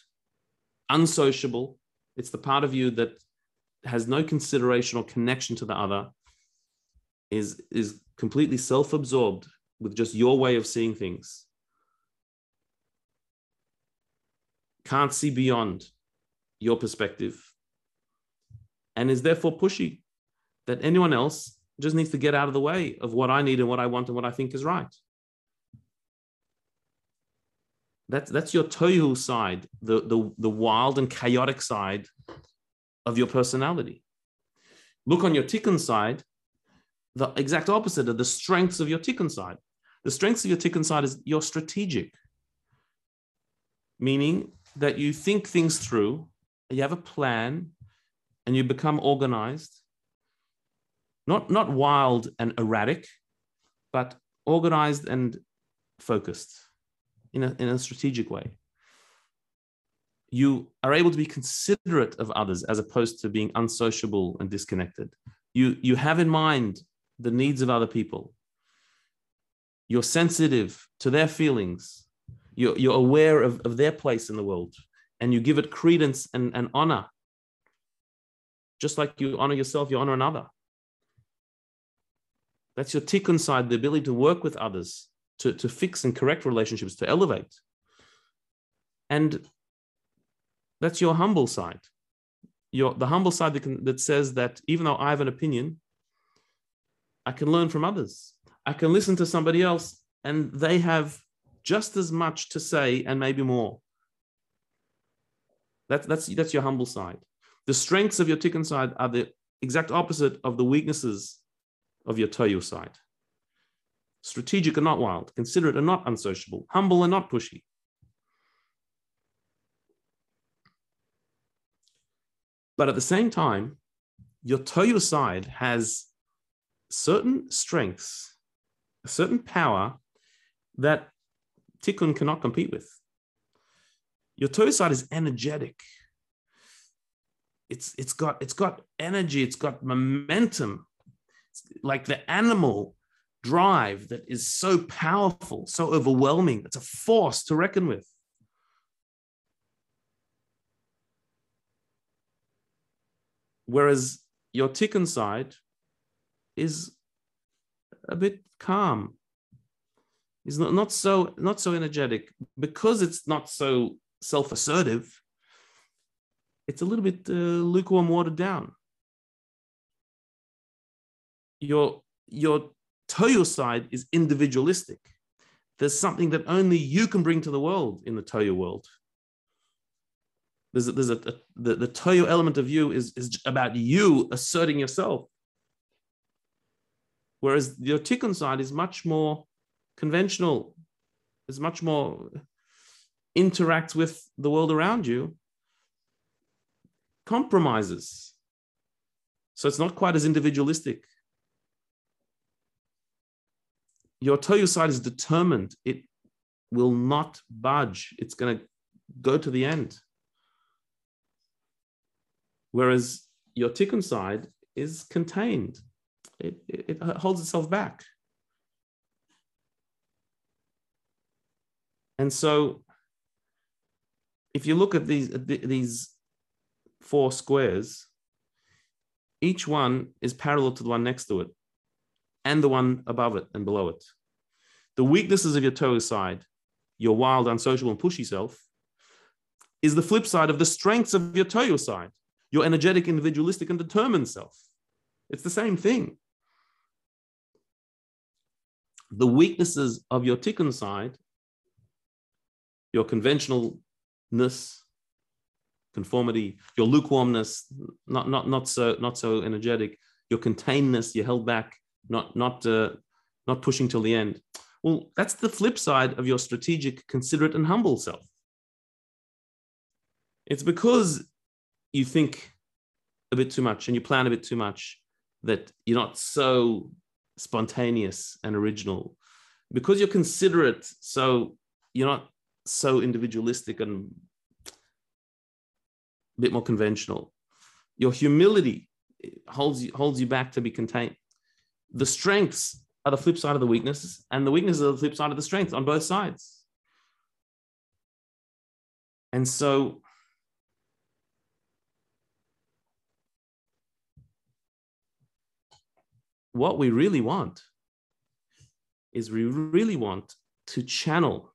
unsociable. It's the part of you that has no consideration or connection to the other, is, is completely self absorbed with just your way of seeing things. Can't see beyond your perspective and is therefore pushy that anyone else just needs to get out of the way of what I need and what I want and what I think is right. That's that's your tohu side, the, the, the wild and chaotic side of your personality. Look on your tikkun side, the exact opposite of the strengths of your tikkun side. The strengths of your tikkun side is you're strategic, meaning that you think things through, you have a plan, and you become organized. Not, not wild and erratic, but organized and focused in a, in a strategic way. You are able to be considerate of others as opposed to being unsociable and disconnected. You, you have in mind the needs of other people. You're sensitive to their feelings. You're, you're aware of, of their place in the world and you give it credence and, and honor. Just like you honor yourself, you honor another. That's your tikkun side, the ability to work with others, to, to fix and correct relationships, to elevate. And that's your humble side. your the humble side that, can, that says that even though I have an opinion, I can learn from others. I can listen to somebody else, and they have just as much to say and maybe more. That's that's that's your humble side. The strengths of your tikkun side are the exact opposite of the weaknesses of your tohu side. Strategic and not wild, considerate and not unsociable, humble and not pushy. But at the same time, your Tohu side has certain strengths, a certain power that Tikkun cannot compete with. Your Tohu side is energetic. It's, it's got it's got energy, it's got momentum. It's like the animal drive that is so powerful, so overwhelming. It's a force to reckon with. Whereas your tikkun side is a bit calm. Is not, not so not so energetic because it's not so self-assertive. It's a little bit uh, lukewarm, watered down. Your your Tohu side is individualistic. There's something that only you can bring to the world in the Tohu world. There's a, there's a, a the, the Tohu element of you is, is about you asserting yourself. Whereas your Tikkun side is much more conventional, is much more interacts with the world around you, compromises. So it's not quite as individualistic. Your Tohu side is determined. It will not budge. It's going to go to the end. Whereas your tikkun side is contained, it, it, it holds itself back. And so, if you look at these, these four squares, each one is parallel to the one next to it and the one above it and below it. The weaknesses of your Tohu side, your wild, unsociable, and pushy self, is the flip side of the strengths of your Tohu side your energetic, individualistic, and determined self. It's the same thing. The weaknesses of your tikkun side, your conventionalness, conformity, your lukewarmness, not, not, not, so, not so energetic, your containedness, you're held back, not, not, uh, not pushing till the end. Well, that's the flip side of your strategic, considerate, and humble self. It's because you think a bit too much and you plan a bit too much that you're not so spontaneous and original because you're considerate so you're not so individualistic and a bit more conventional. Your humility holds you holds you back to be contained. The strengths are the flip side of the weaknesses and the weaknesses are the flip side of the strengths on both sides. And so what we really want is we really want to channel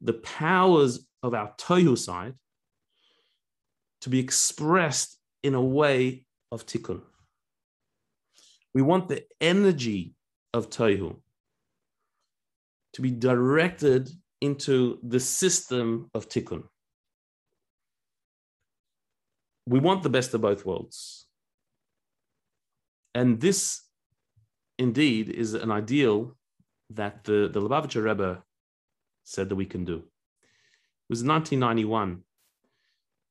the powers of our tohu side to be expressed in a way of tikkun. We want the energy of tohu to be directed into the system of tikkun. We want the best of both worlds. And this indeed is an ideal that the, the Lubavitcher Rebbe said that we can do. It was 1991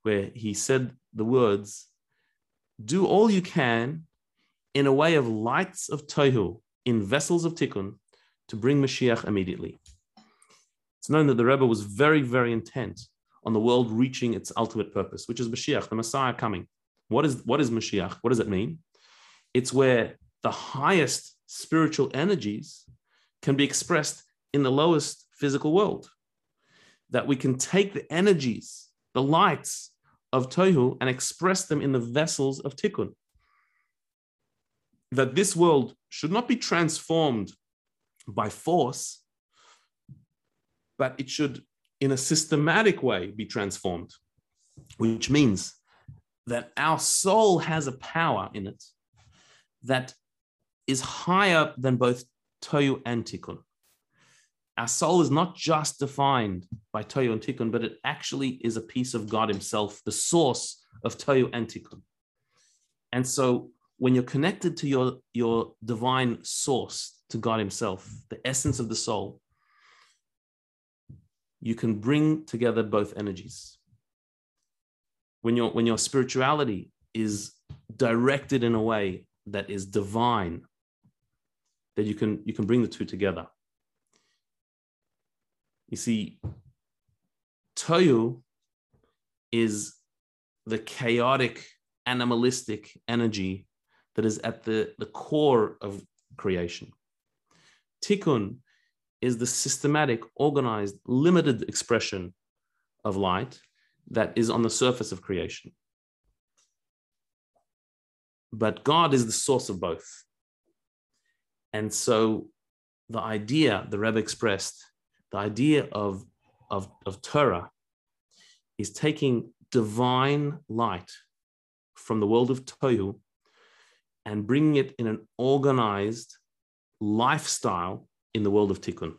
where he said the words, do all you can in a way of lights of tohu in vessels of tikkun to bring Mashiach immediately. It's known that the Rebbe was very, very intent on the world reaching its ultimate purpose, which is Mashiach, the Messiah coming. What is, what is Mashiach? What does it mean? It's where the highest spiritual energies can be expressed in the lowest physical world. That we can take the energies, the lights of Tohu, and express them in the vessels of Tikkun. That this world should not be transformed by force, but it should, in a systematic way, be transformed, which means that our soul has a power in it that is higher than both Tohu and Tikkun. Our soul is not just defined by Tohu and Tikkun, but it actually is a piece of God Himself, the source of Tohu and Tikkun. And so when you're connected to your, your divine source, to God Himself, the essence of the soul, you can bring together both energies. When your, when your spirituality is directed in a way that is divine, that you can, you can bring the two together. You see, Tohu is the chaotic, animalistic energy that is at the, the core of creation. Tikkun is the systematic, organized, limited expression of light that is on the surface of creation. But God is the source of both. And so the idea the Rebbe expressed, the idea of, of, of Torah is taking divine light from the world of Tohu and bringing it in an organized lifestyle in the world of tikkun.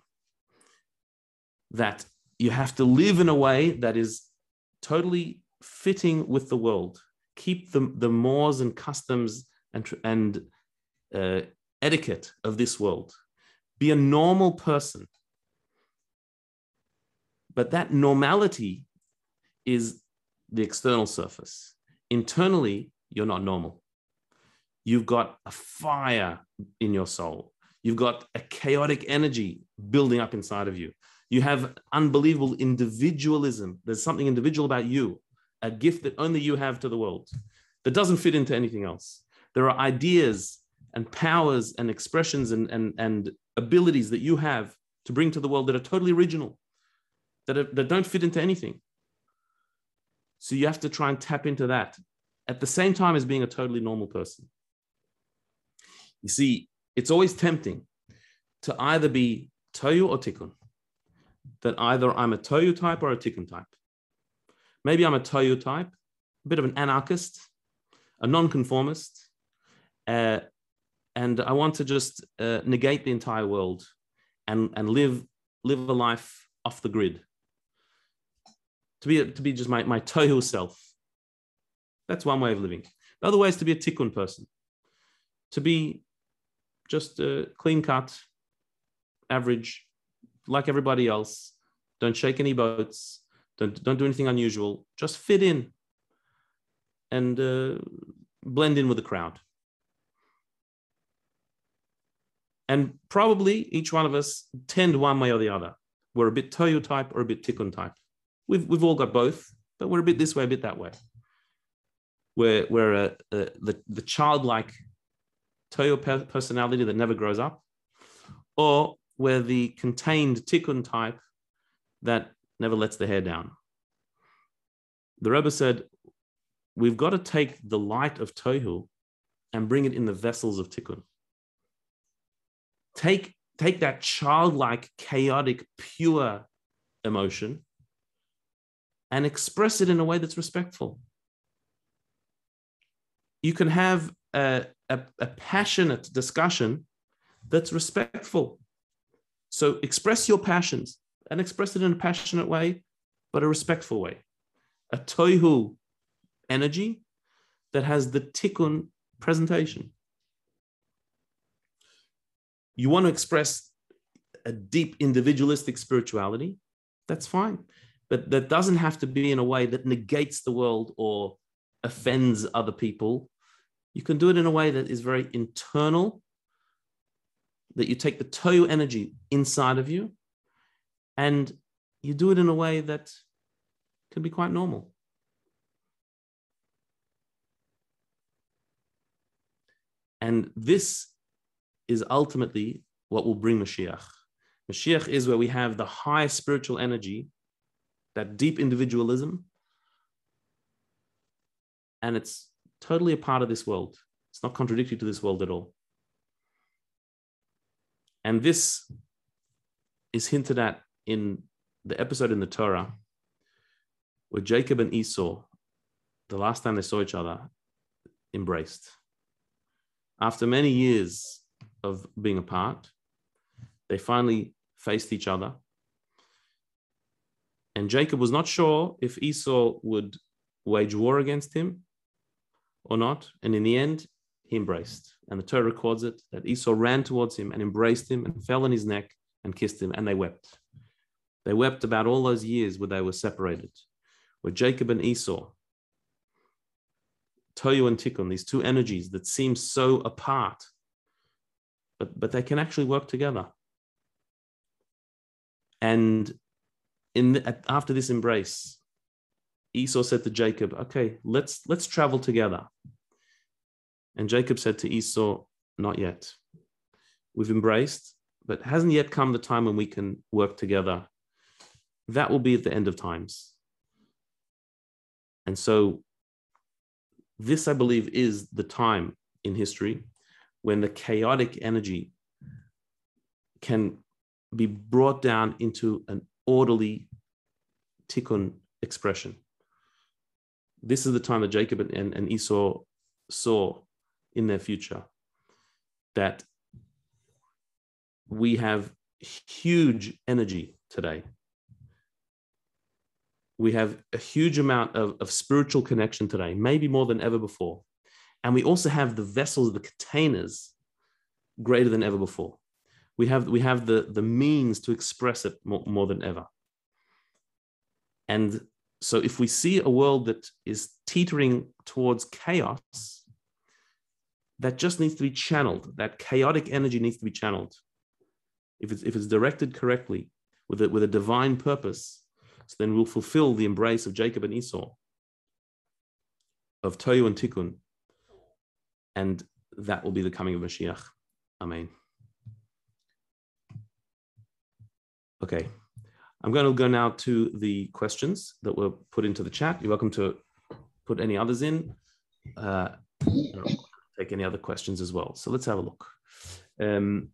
That you have to live in a way that is totally fitting with the world. Keep the, the mores and customs and, and uh, etiquette of this world. Be a normal person. But that normality is the external surface. Internally, you're not normal. You've got a fire in your soul. You've got a chaotic energy building up inside of you. You have unbelievable individualism. There's something individual about you, a gift that only you have to the world that doesn't fit into anything else. There are ideas and powers and expressions and, and, and abilities that you have to bring to the world that are totally original, that, are, that don't fit into anything. So you have to try and tap into that at the same time as being a totally normal person. You see, it's always tempting to either be Tohu or Tikkun. That either I'm a Tohu type or a Tikkun type. Maybe I'm a Tohu type, a bit of an anarchist, a nonconformist, uh, and I want to just uh, negate the entire world and, and live, live a life off the grid. To be, to be just my, my Tohu self. That's one way of living. The other way is to be a Tikkun person, to be just a clean cut, average, like everybody else. Don't shake any boats. Don't don't do anything unusual. Just fit in and uh, blend in with the crowd. And probably each one of us tend one way or the other. We're a bit Tohu type or a bit Tikkun type. We've, we've all got both, but we're a bit this way, a bit that way. We're, we're a, a, the, the childlike Tohu personality that never grows up, or we're the contained tikkun type that never lets the hair down. The Rebbe said, we've got to take the light of Tohu and bring it in the vessels of tikkun. Take, take that childlike, chaotic, pure emotion and express it in a way that's respectful. You can have a, a, a passionate discussion that's respectful. So express your passions and express it in a passionate way, but a respectful way. A tohu energy that has the tikkun presentation. You want to express a deep individualistic spirituality, that's fine. But that doesn't have to be in a way that negates the world or offends other people you can do it in a way that is very internal, that you take the Tohu energy inside of you, and you do it in a way that can be quite normal. And this is ultimately what will bring Mashiach. Mashiach is where we have the highest spiritual energy, that deep individualism, and it's totally a part of this world. It's not contradictory to this world at all. And this is hinted at in the episode in the Torah where Jacob and Esau the last time they saw each other, embraced. After many years of being apart, they finally faced each other. And Jacob was not sure if Esau would wage war against him or not. And in the end, he embraced. And the Torah records it that Esau ran towards him and embraced him and fell on his neck and kissed him, and they wept. They wept about all those years where they were separated, where Jacob and Esau, Tohu and Tikkun, these two energies that seem so apart, but, but they can actually work together. And in the, after this embrace, Esau said to Jacob, "Okay, let's let's travel together." And Jacob said to Esau, "Not yet. We've embraced, but hasn't yet come the time when we can work together. That will be at the end of times." And so this, I believe, is the time in history when the chaotic energy can be brought down into an orderly tikkun expression. This is the time that Jacob and, and Esau saw in their future that we have huge energy today. We have a huge amount of, of spiritual connection today, maybe more than ever before. And we also have the vessels, the containers greater than ever before we have we have the the means to express it more, more than ever. And so if we see a world that is teetering towards chaos that just needs to be channeled. That chaotic energy needs to be channeled. If it's if it's directed correctly with a, with a divine purpose so then we'll fulfill the embrace of jacob and esau of tohu and tikkun and that will be the coming of mashiach. Amen Okay, I'm going to go now to the questions that were put into the chat. You're welcome to put any others in. Uh, take any other questions as well. So let's have a look. Um,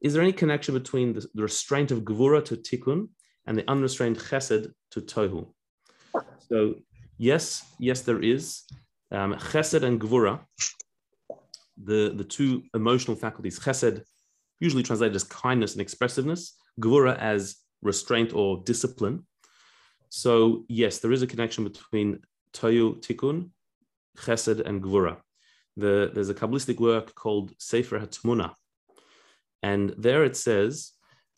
is there any connection between the, the restraint of Gvura to Tikkun and the unrestrained Chesed to Tohu? So yes, yes, there is. Um, chesed and Gvura, the, the two emotional faculties, Chesed, usually translated as kindness and expressiveness, Gvura as restraint or discipline. So yes, there is a connection between Tohu Tikkun, Chesed, and Gvura. The, there's a Kabbalistic work called Sefer Hatmuna. And there it says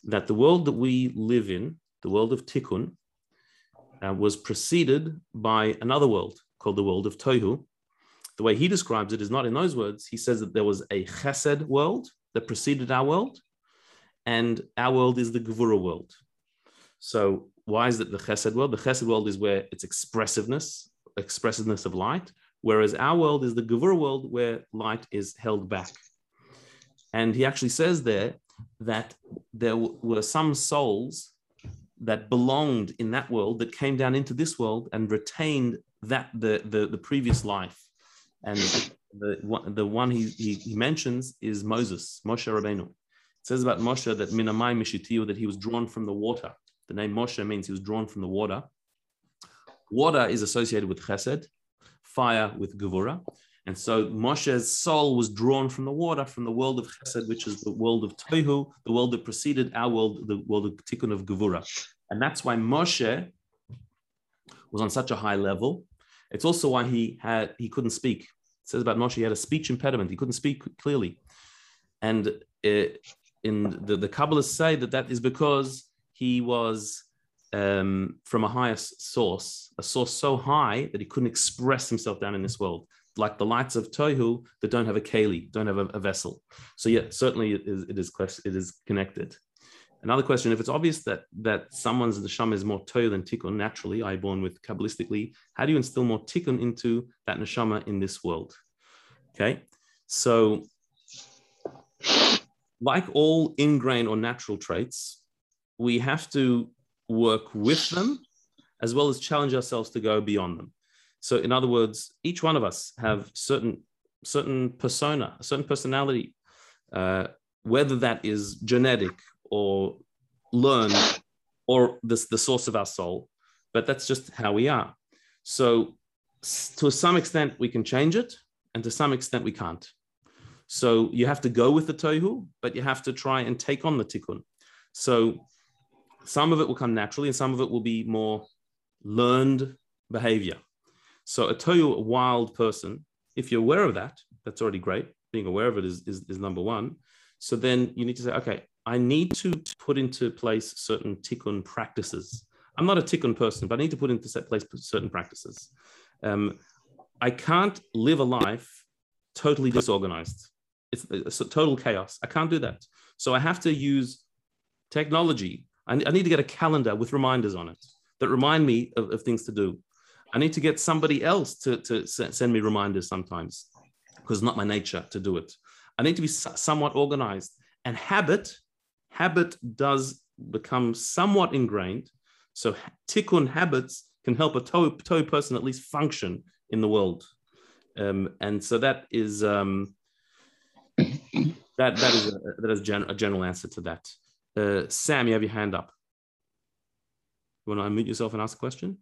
that the world that we live in, the world of Tikkun, uh, was preceded by another world called the world of Tohu. The way he describes it is not in those words. He says that there was a Chesed world that preceded our world, and our world is the Gevura world. So why is it the Chesed world? The Chesed world is where it's expressiveness, expressiveness of light, whereas our world is the Gevura world where light is held back. And he actually says there that there were some souls that belonged in that world that came down into this world and retained that the the, the previous life. And the, the one he, he, he mentions is Moses, Moshe Rabbeinu says about Moshe that min hamayim meshitihu, that he was drawn from the water. The name Moshe means he was drawn from the water. Water is associated with chesed, fire with gevura. And so Moshe's soul was drawn from the water, from the world of chesed, which is the world of tohu, the world that preceded our world, the world of tikkun of gevura. And that's why Moshe was on such a high level. It's also why he had he couldn't speak. Says about Moshe, he had a speech impediment. He couldn't speak clearly. And it, in the, the Kabbalists say that that is because he was um, from a higher source, a source so high that he couldn't express himself down in this world, like the lights of Tohu that don't have a keli, don't have a, a vessel. So yeah, certainly it is, it is it is connected. Another question: If it's obvious that that someone's neshama is more tohu than tikkun, naturally, I born with kabbalistically, how do you instill more tikkun into that neshama in this world? Okay, so like all ingrained or natural traits, we have to work with them as well as challenge ourselves to go beyond them. So, in other words, each one of us have certain certain persona, a certain personality, uh, whether that is genetic or learned or this the source of our soul, but that's just how we are. So, to some extent, we can change it, and to some extent, we can't. So you have to go with the tohu, but you have to try and take on the tikkun. So some of it will come naturally, and some of it will be more learned behavior. So a tohu, a wild person, if you're aware of that, that's already great. Being aware of it is, is, is number one. So then you need to say, okay, I need to put into place certain tikkun practices. I'm not a tikkun person, but I need to put into place certain practices. Um, I can't live a life totally disorganized. It's, it's total chaos. I can't do that. So I have to use technology. I, I need to get a calendar with reminders on it that remind me of, of things to do. I need to get somebody else to, to send me reminders sometimes because it's not my nature to do it. I need to be somewhat organized. And habit, habit does become somewhat ingrained. So tikkun habits can help a tohu, person at least function in the world. Um, and so that is um, that that is a, that is gen- a general answer to that. Uh, Sam, you have your hand up. You want to unmute yourself and ask a question?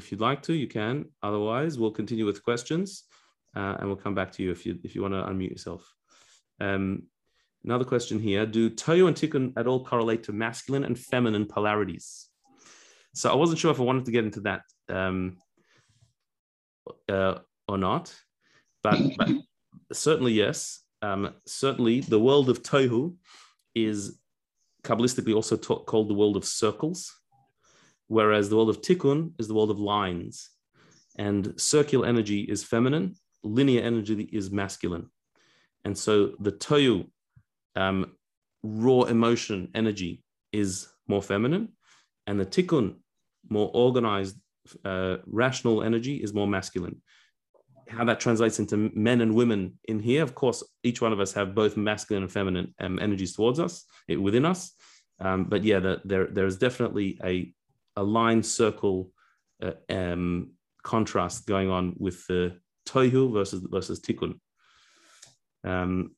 If you'd like to, you can. Otherwise, we'll continue with questions, uh, and we'll come back to you if you if you want to unmute yourself. Um, another question here: Do Tohu and Tikkun at all correlate to masculine and feminine polarities? So I wasn't sure if I wanted to get into that um, uh, or not, but, but certainly yes. Um, certainly, the world of Tohu is kabbalistically also called the world of circles whereas the world of tikkun is the world of lines. And circular energy is feminine, linear energy is masculine. And so the tohu, um, raw emotion energy, is more feminine, and the tikkun, more organized, uh, rational energy, is more masculine. How that translates into men and women in here, of course, each one of us have both masculine and feminine um, energies towards us, it, within us. Um, but yeah, the, there there is definitely a a line circle uh, um, contrast going on with the tohu versus versus tikkun. Um,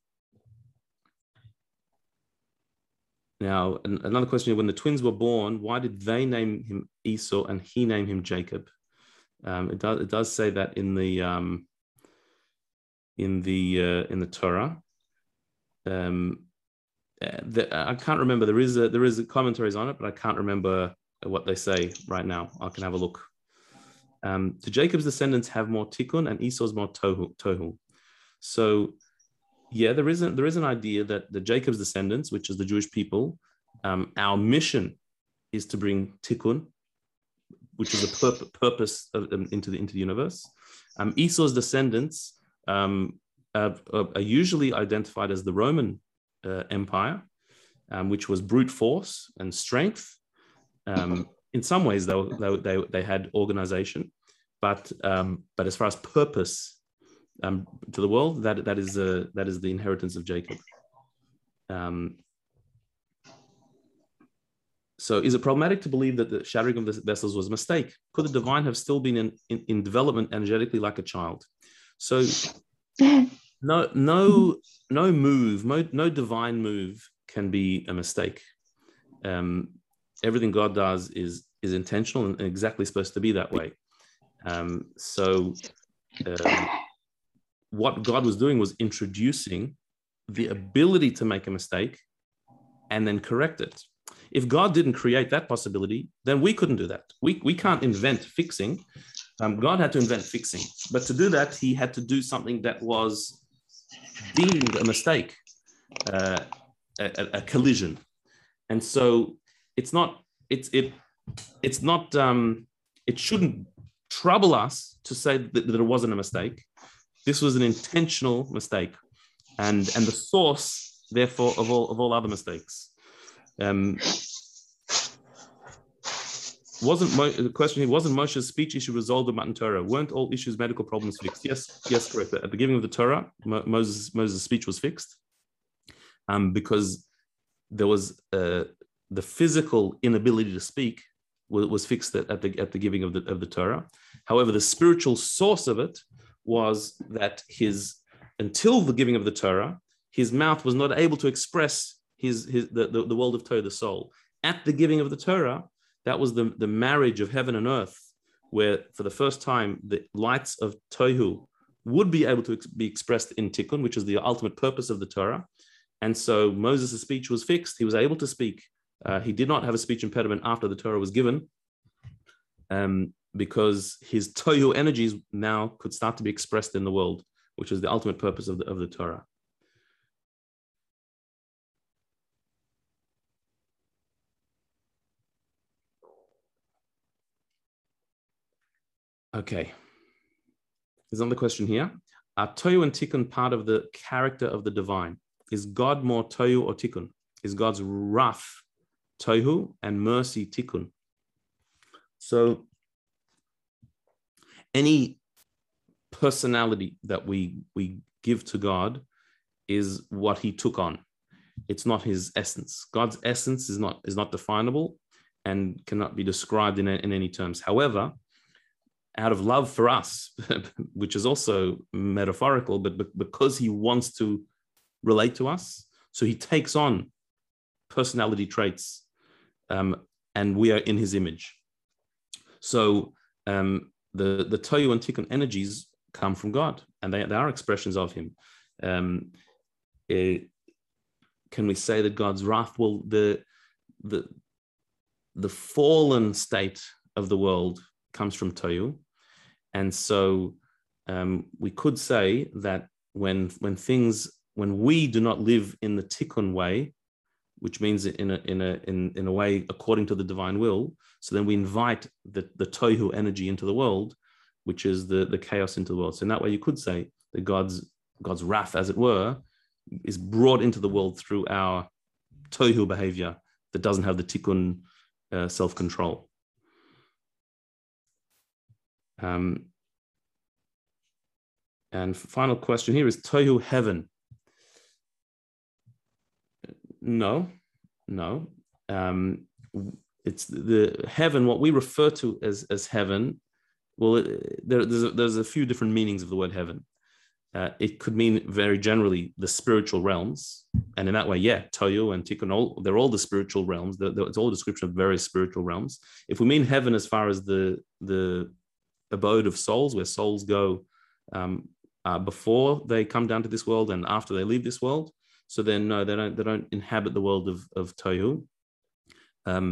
now, an, another question: When the twins were born, why did they name him Esau and he named him Jacob? Um, it does it does say that in the um, in the uh, in the Torah. Um, uh, the, I can't remember. There is a, there is commentaries on it, but I can't remember what they say right now. I can have a look. Um, Jacob's descendants have more tikkun and Esau's more tohu. tohu. So, yeah, there isn't there is an idea that the Jacob's descendants, which is the Jewish people, um, our mission is to bring tikkun, which is a pur- purpose of, um, into the into the universe. Um, Esau's descendants um, are, are, usually identified as the Roman uh, Empire, um, which was brute force and strength, um, in some ways, they, they, they, had organization, but um, but as far as purpose um, to the world, that that is uh, that is the inheritance of Jacob. Um, so, is it problematic to believe that the shattering of the vessels was a mistake? Could the divine have still been in, in, in development energetically like a child? So, no, no, no move, no, no divine move can be a mistake. Um, everything God does is is intentional and exactly supposed to be that way. Um, so, um, what God was doing was introducing the ability to make a mistake and then correct it. If God didn't create that possibility, then we couldn't do that. We, we can't invent fixing. Um, God had to invent fixing. But to do that, he had to do something that was deemed a mistake, uh, a, a collision. And so it's not it's it it's not um, it shouldn't trouble us to say that, that it wasn't a mistake. This was an intentional mistake, and and the source, therefore, of all of all other mistakes. Um, wasn't Mo- the question here wasn't Moshe's speech issue resolved in Matan Torah? Weren't all issues medical problems fixed? Yes, yes, correct. At the beginning of the Torah, Mo- Moses Moses' speech was fixed um, because there was uh, the physical inability to speak was, was fixed at, the, at the giving of the, of the Torah. However, the spiritual source of it was that his, until the giving of the Torah, his mouth was not able to express his, his the, the, the world of Torah, the soul. At the giving of the Torah, that was the, the marriage of heaven and earth, where for the first time the lights of Tohu would be able to be expressed in Tikkun, which is the ultimate purpose of the Torah. And so Moses' speech was fixed. He was able to speak. Uh, he did not have a speech impediment after the Torah was given, um, because his Tohu energies now could start to be expressed in the world, which is the ultimate purpose of the, of the Torah. Okay. There's another question here. Are Tohu and Tikkun part of the character of the divine? Is God more Tohu or Tikkun? Is God's wrath Tohu and mercy Tikkun? So any personality that we we give to God is what he took on. It's not his essence. God's essence is not is not definable and cannot be described in, in any terms. However, out of love for us, which is also metaphorical, but because he wants to relate to us, so he takes on personality traits, um, and we are in his image. So um, the the Tohu and Tikkun energies come from God, and they, they are expressions of Him. Um, it, eh, can we say that God's wrath will the the the fallen state of the world comes from Tohu, and so um, we could say that when when things when we do not live in the Tikkun way, which means in a in a in, in a way according to the divine will, so then we invite the, the tohu energy into the world, which is the, the chaos into the world. So in that way, you could say that God's God's wrath, as it were, is brought into the world through our tohu behavior that doesn't have the tikkun uh, self control. Um, and final question here is tohu heaven. No, no. Um, it's the heaven what we refer to as as heaven well there, there's, a, there's a few different meanings of the word heaven. Uh, it could mean very generally the spiritual realms. And in that way yeah tohu and tikkun all they're all the spiritual realms. They're, they're, it's all a description of various spiritual realms. If we mean heaven as far as the the abode of souls where souls go um, uh, before they come down to this world and after they leave this world so then no they don't they don't inhabit the world of of tohu um,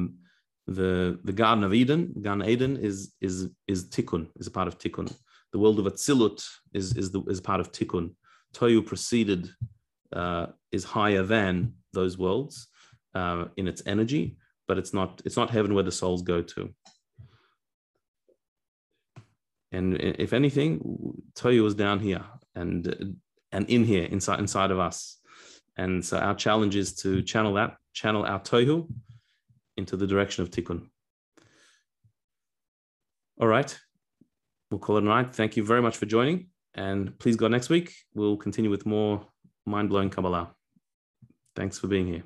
the the Garden of Eden, Gan Eden is is is Tikkun, is a part of Tikkun. The world of Atzilut is is the is part of Tikkun. Tohu preceded uh, is higher than those worlds uh, in its energy, but it's not it's not heaven where the souls go to. And if anything, Tohu is down here and and in here inside inside of us. And so our challenge is to hmm. channel that, channel our Tohu into the direction of tikkun. All right, we'll call it a night. Thank you very much for joining. And please go next week. We'll continue with more mind blowing Kabbalah. Thanks for being here.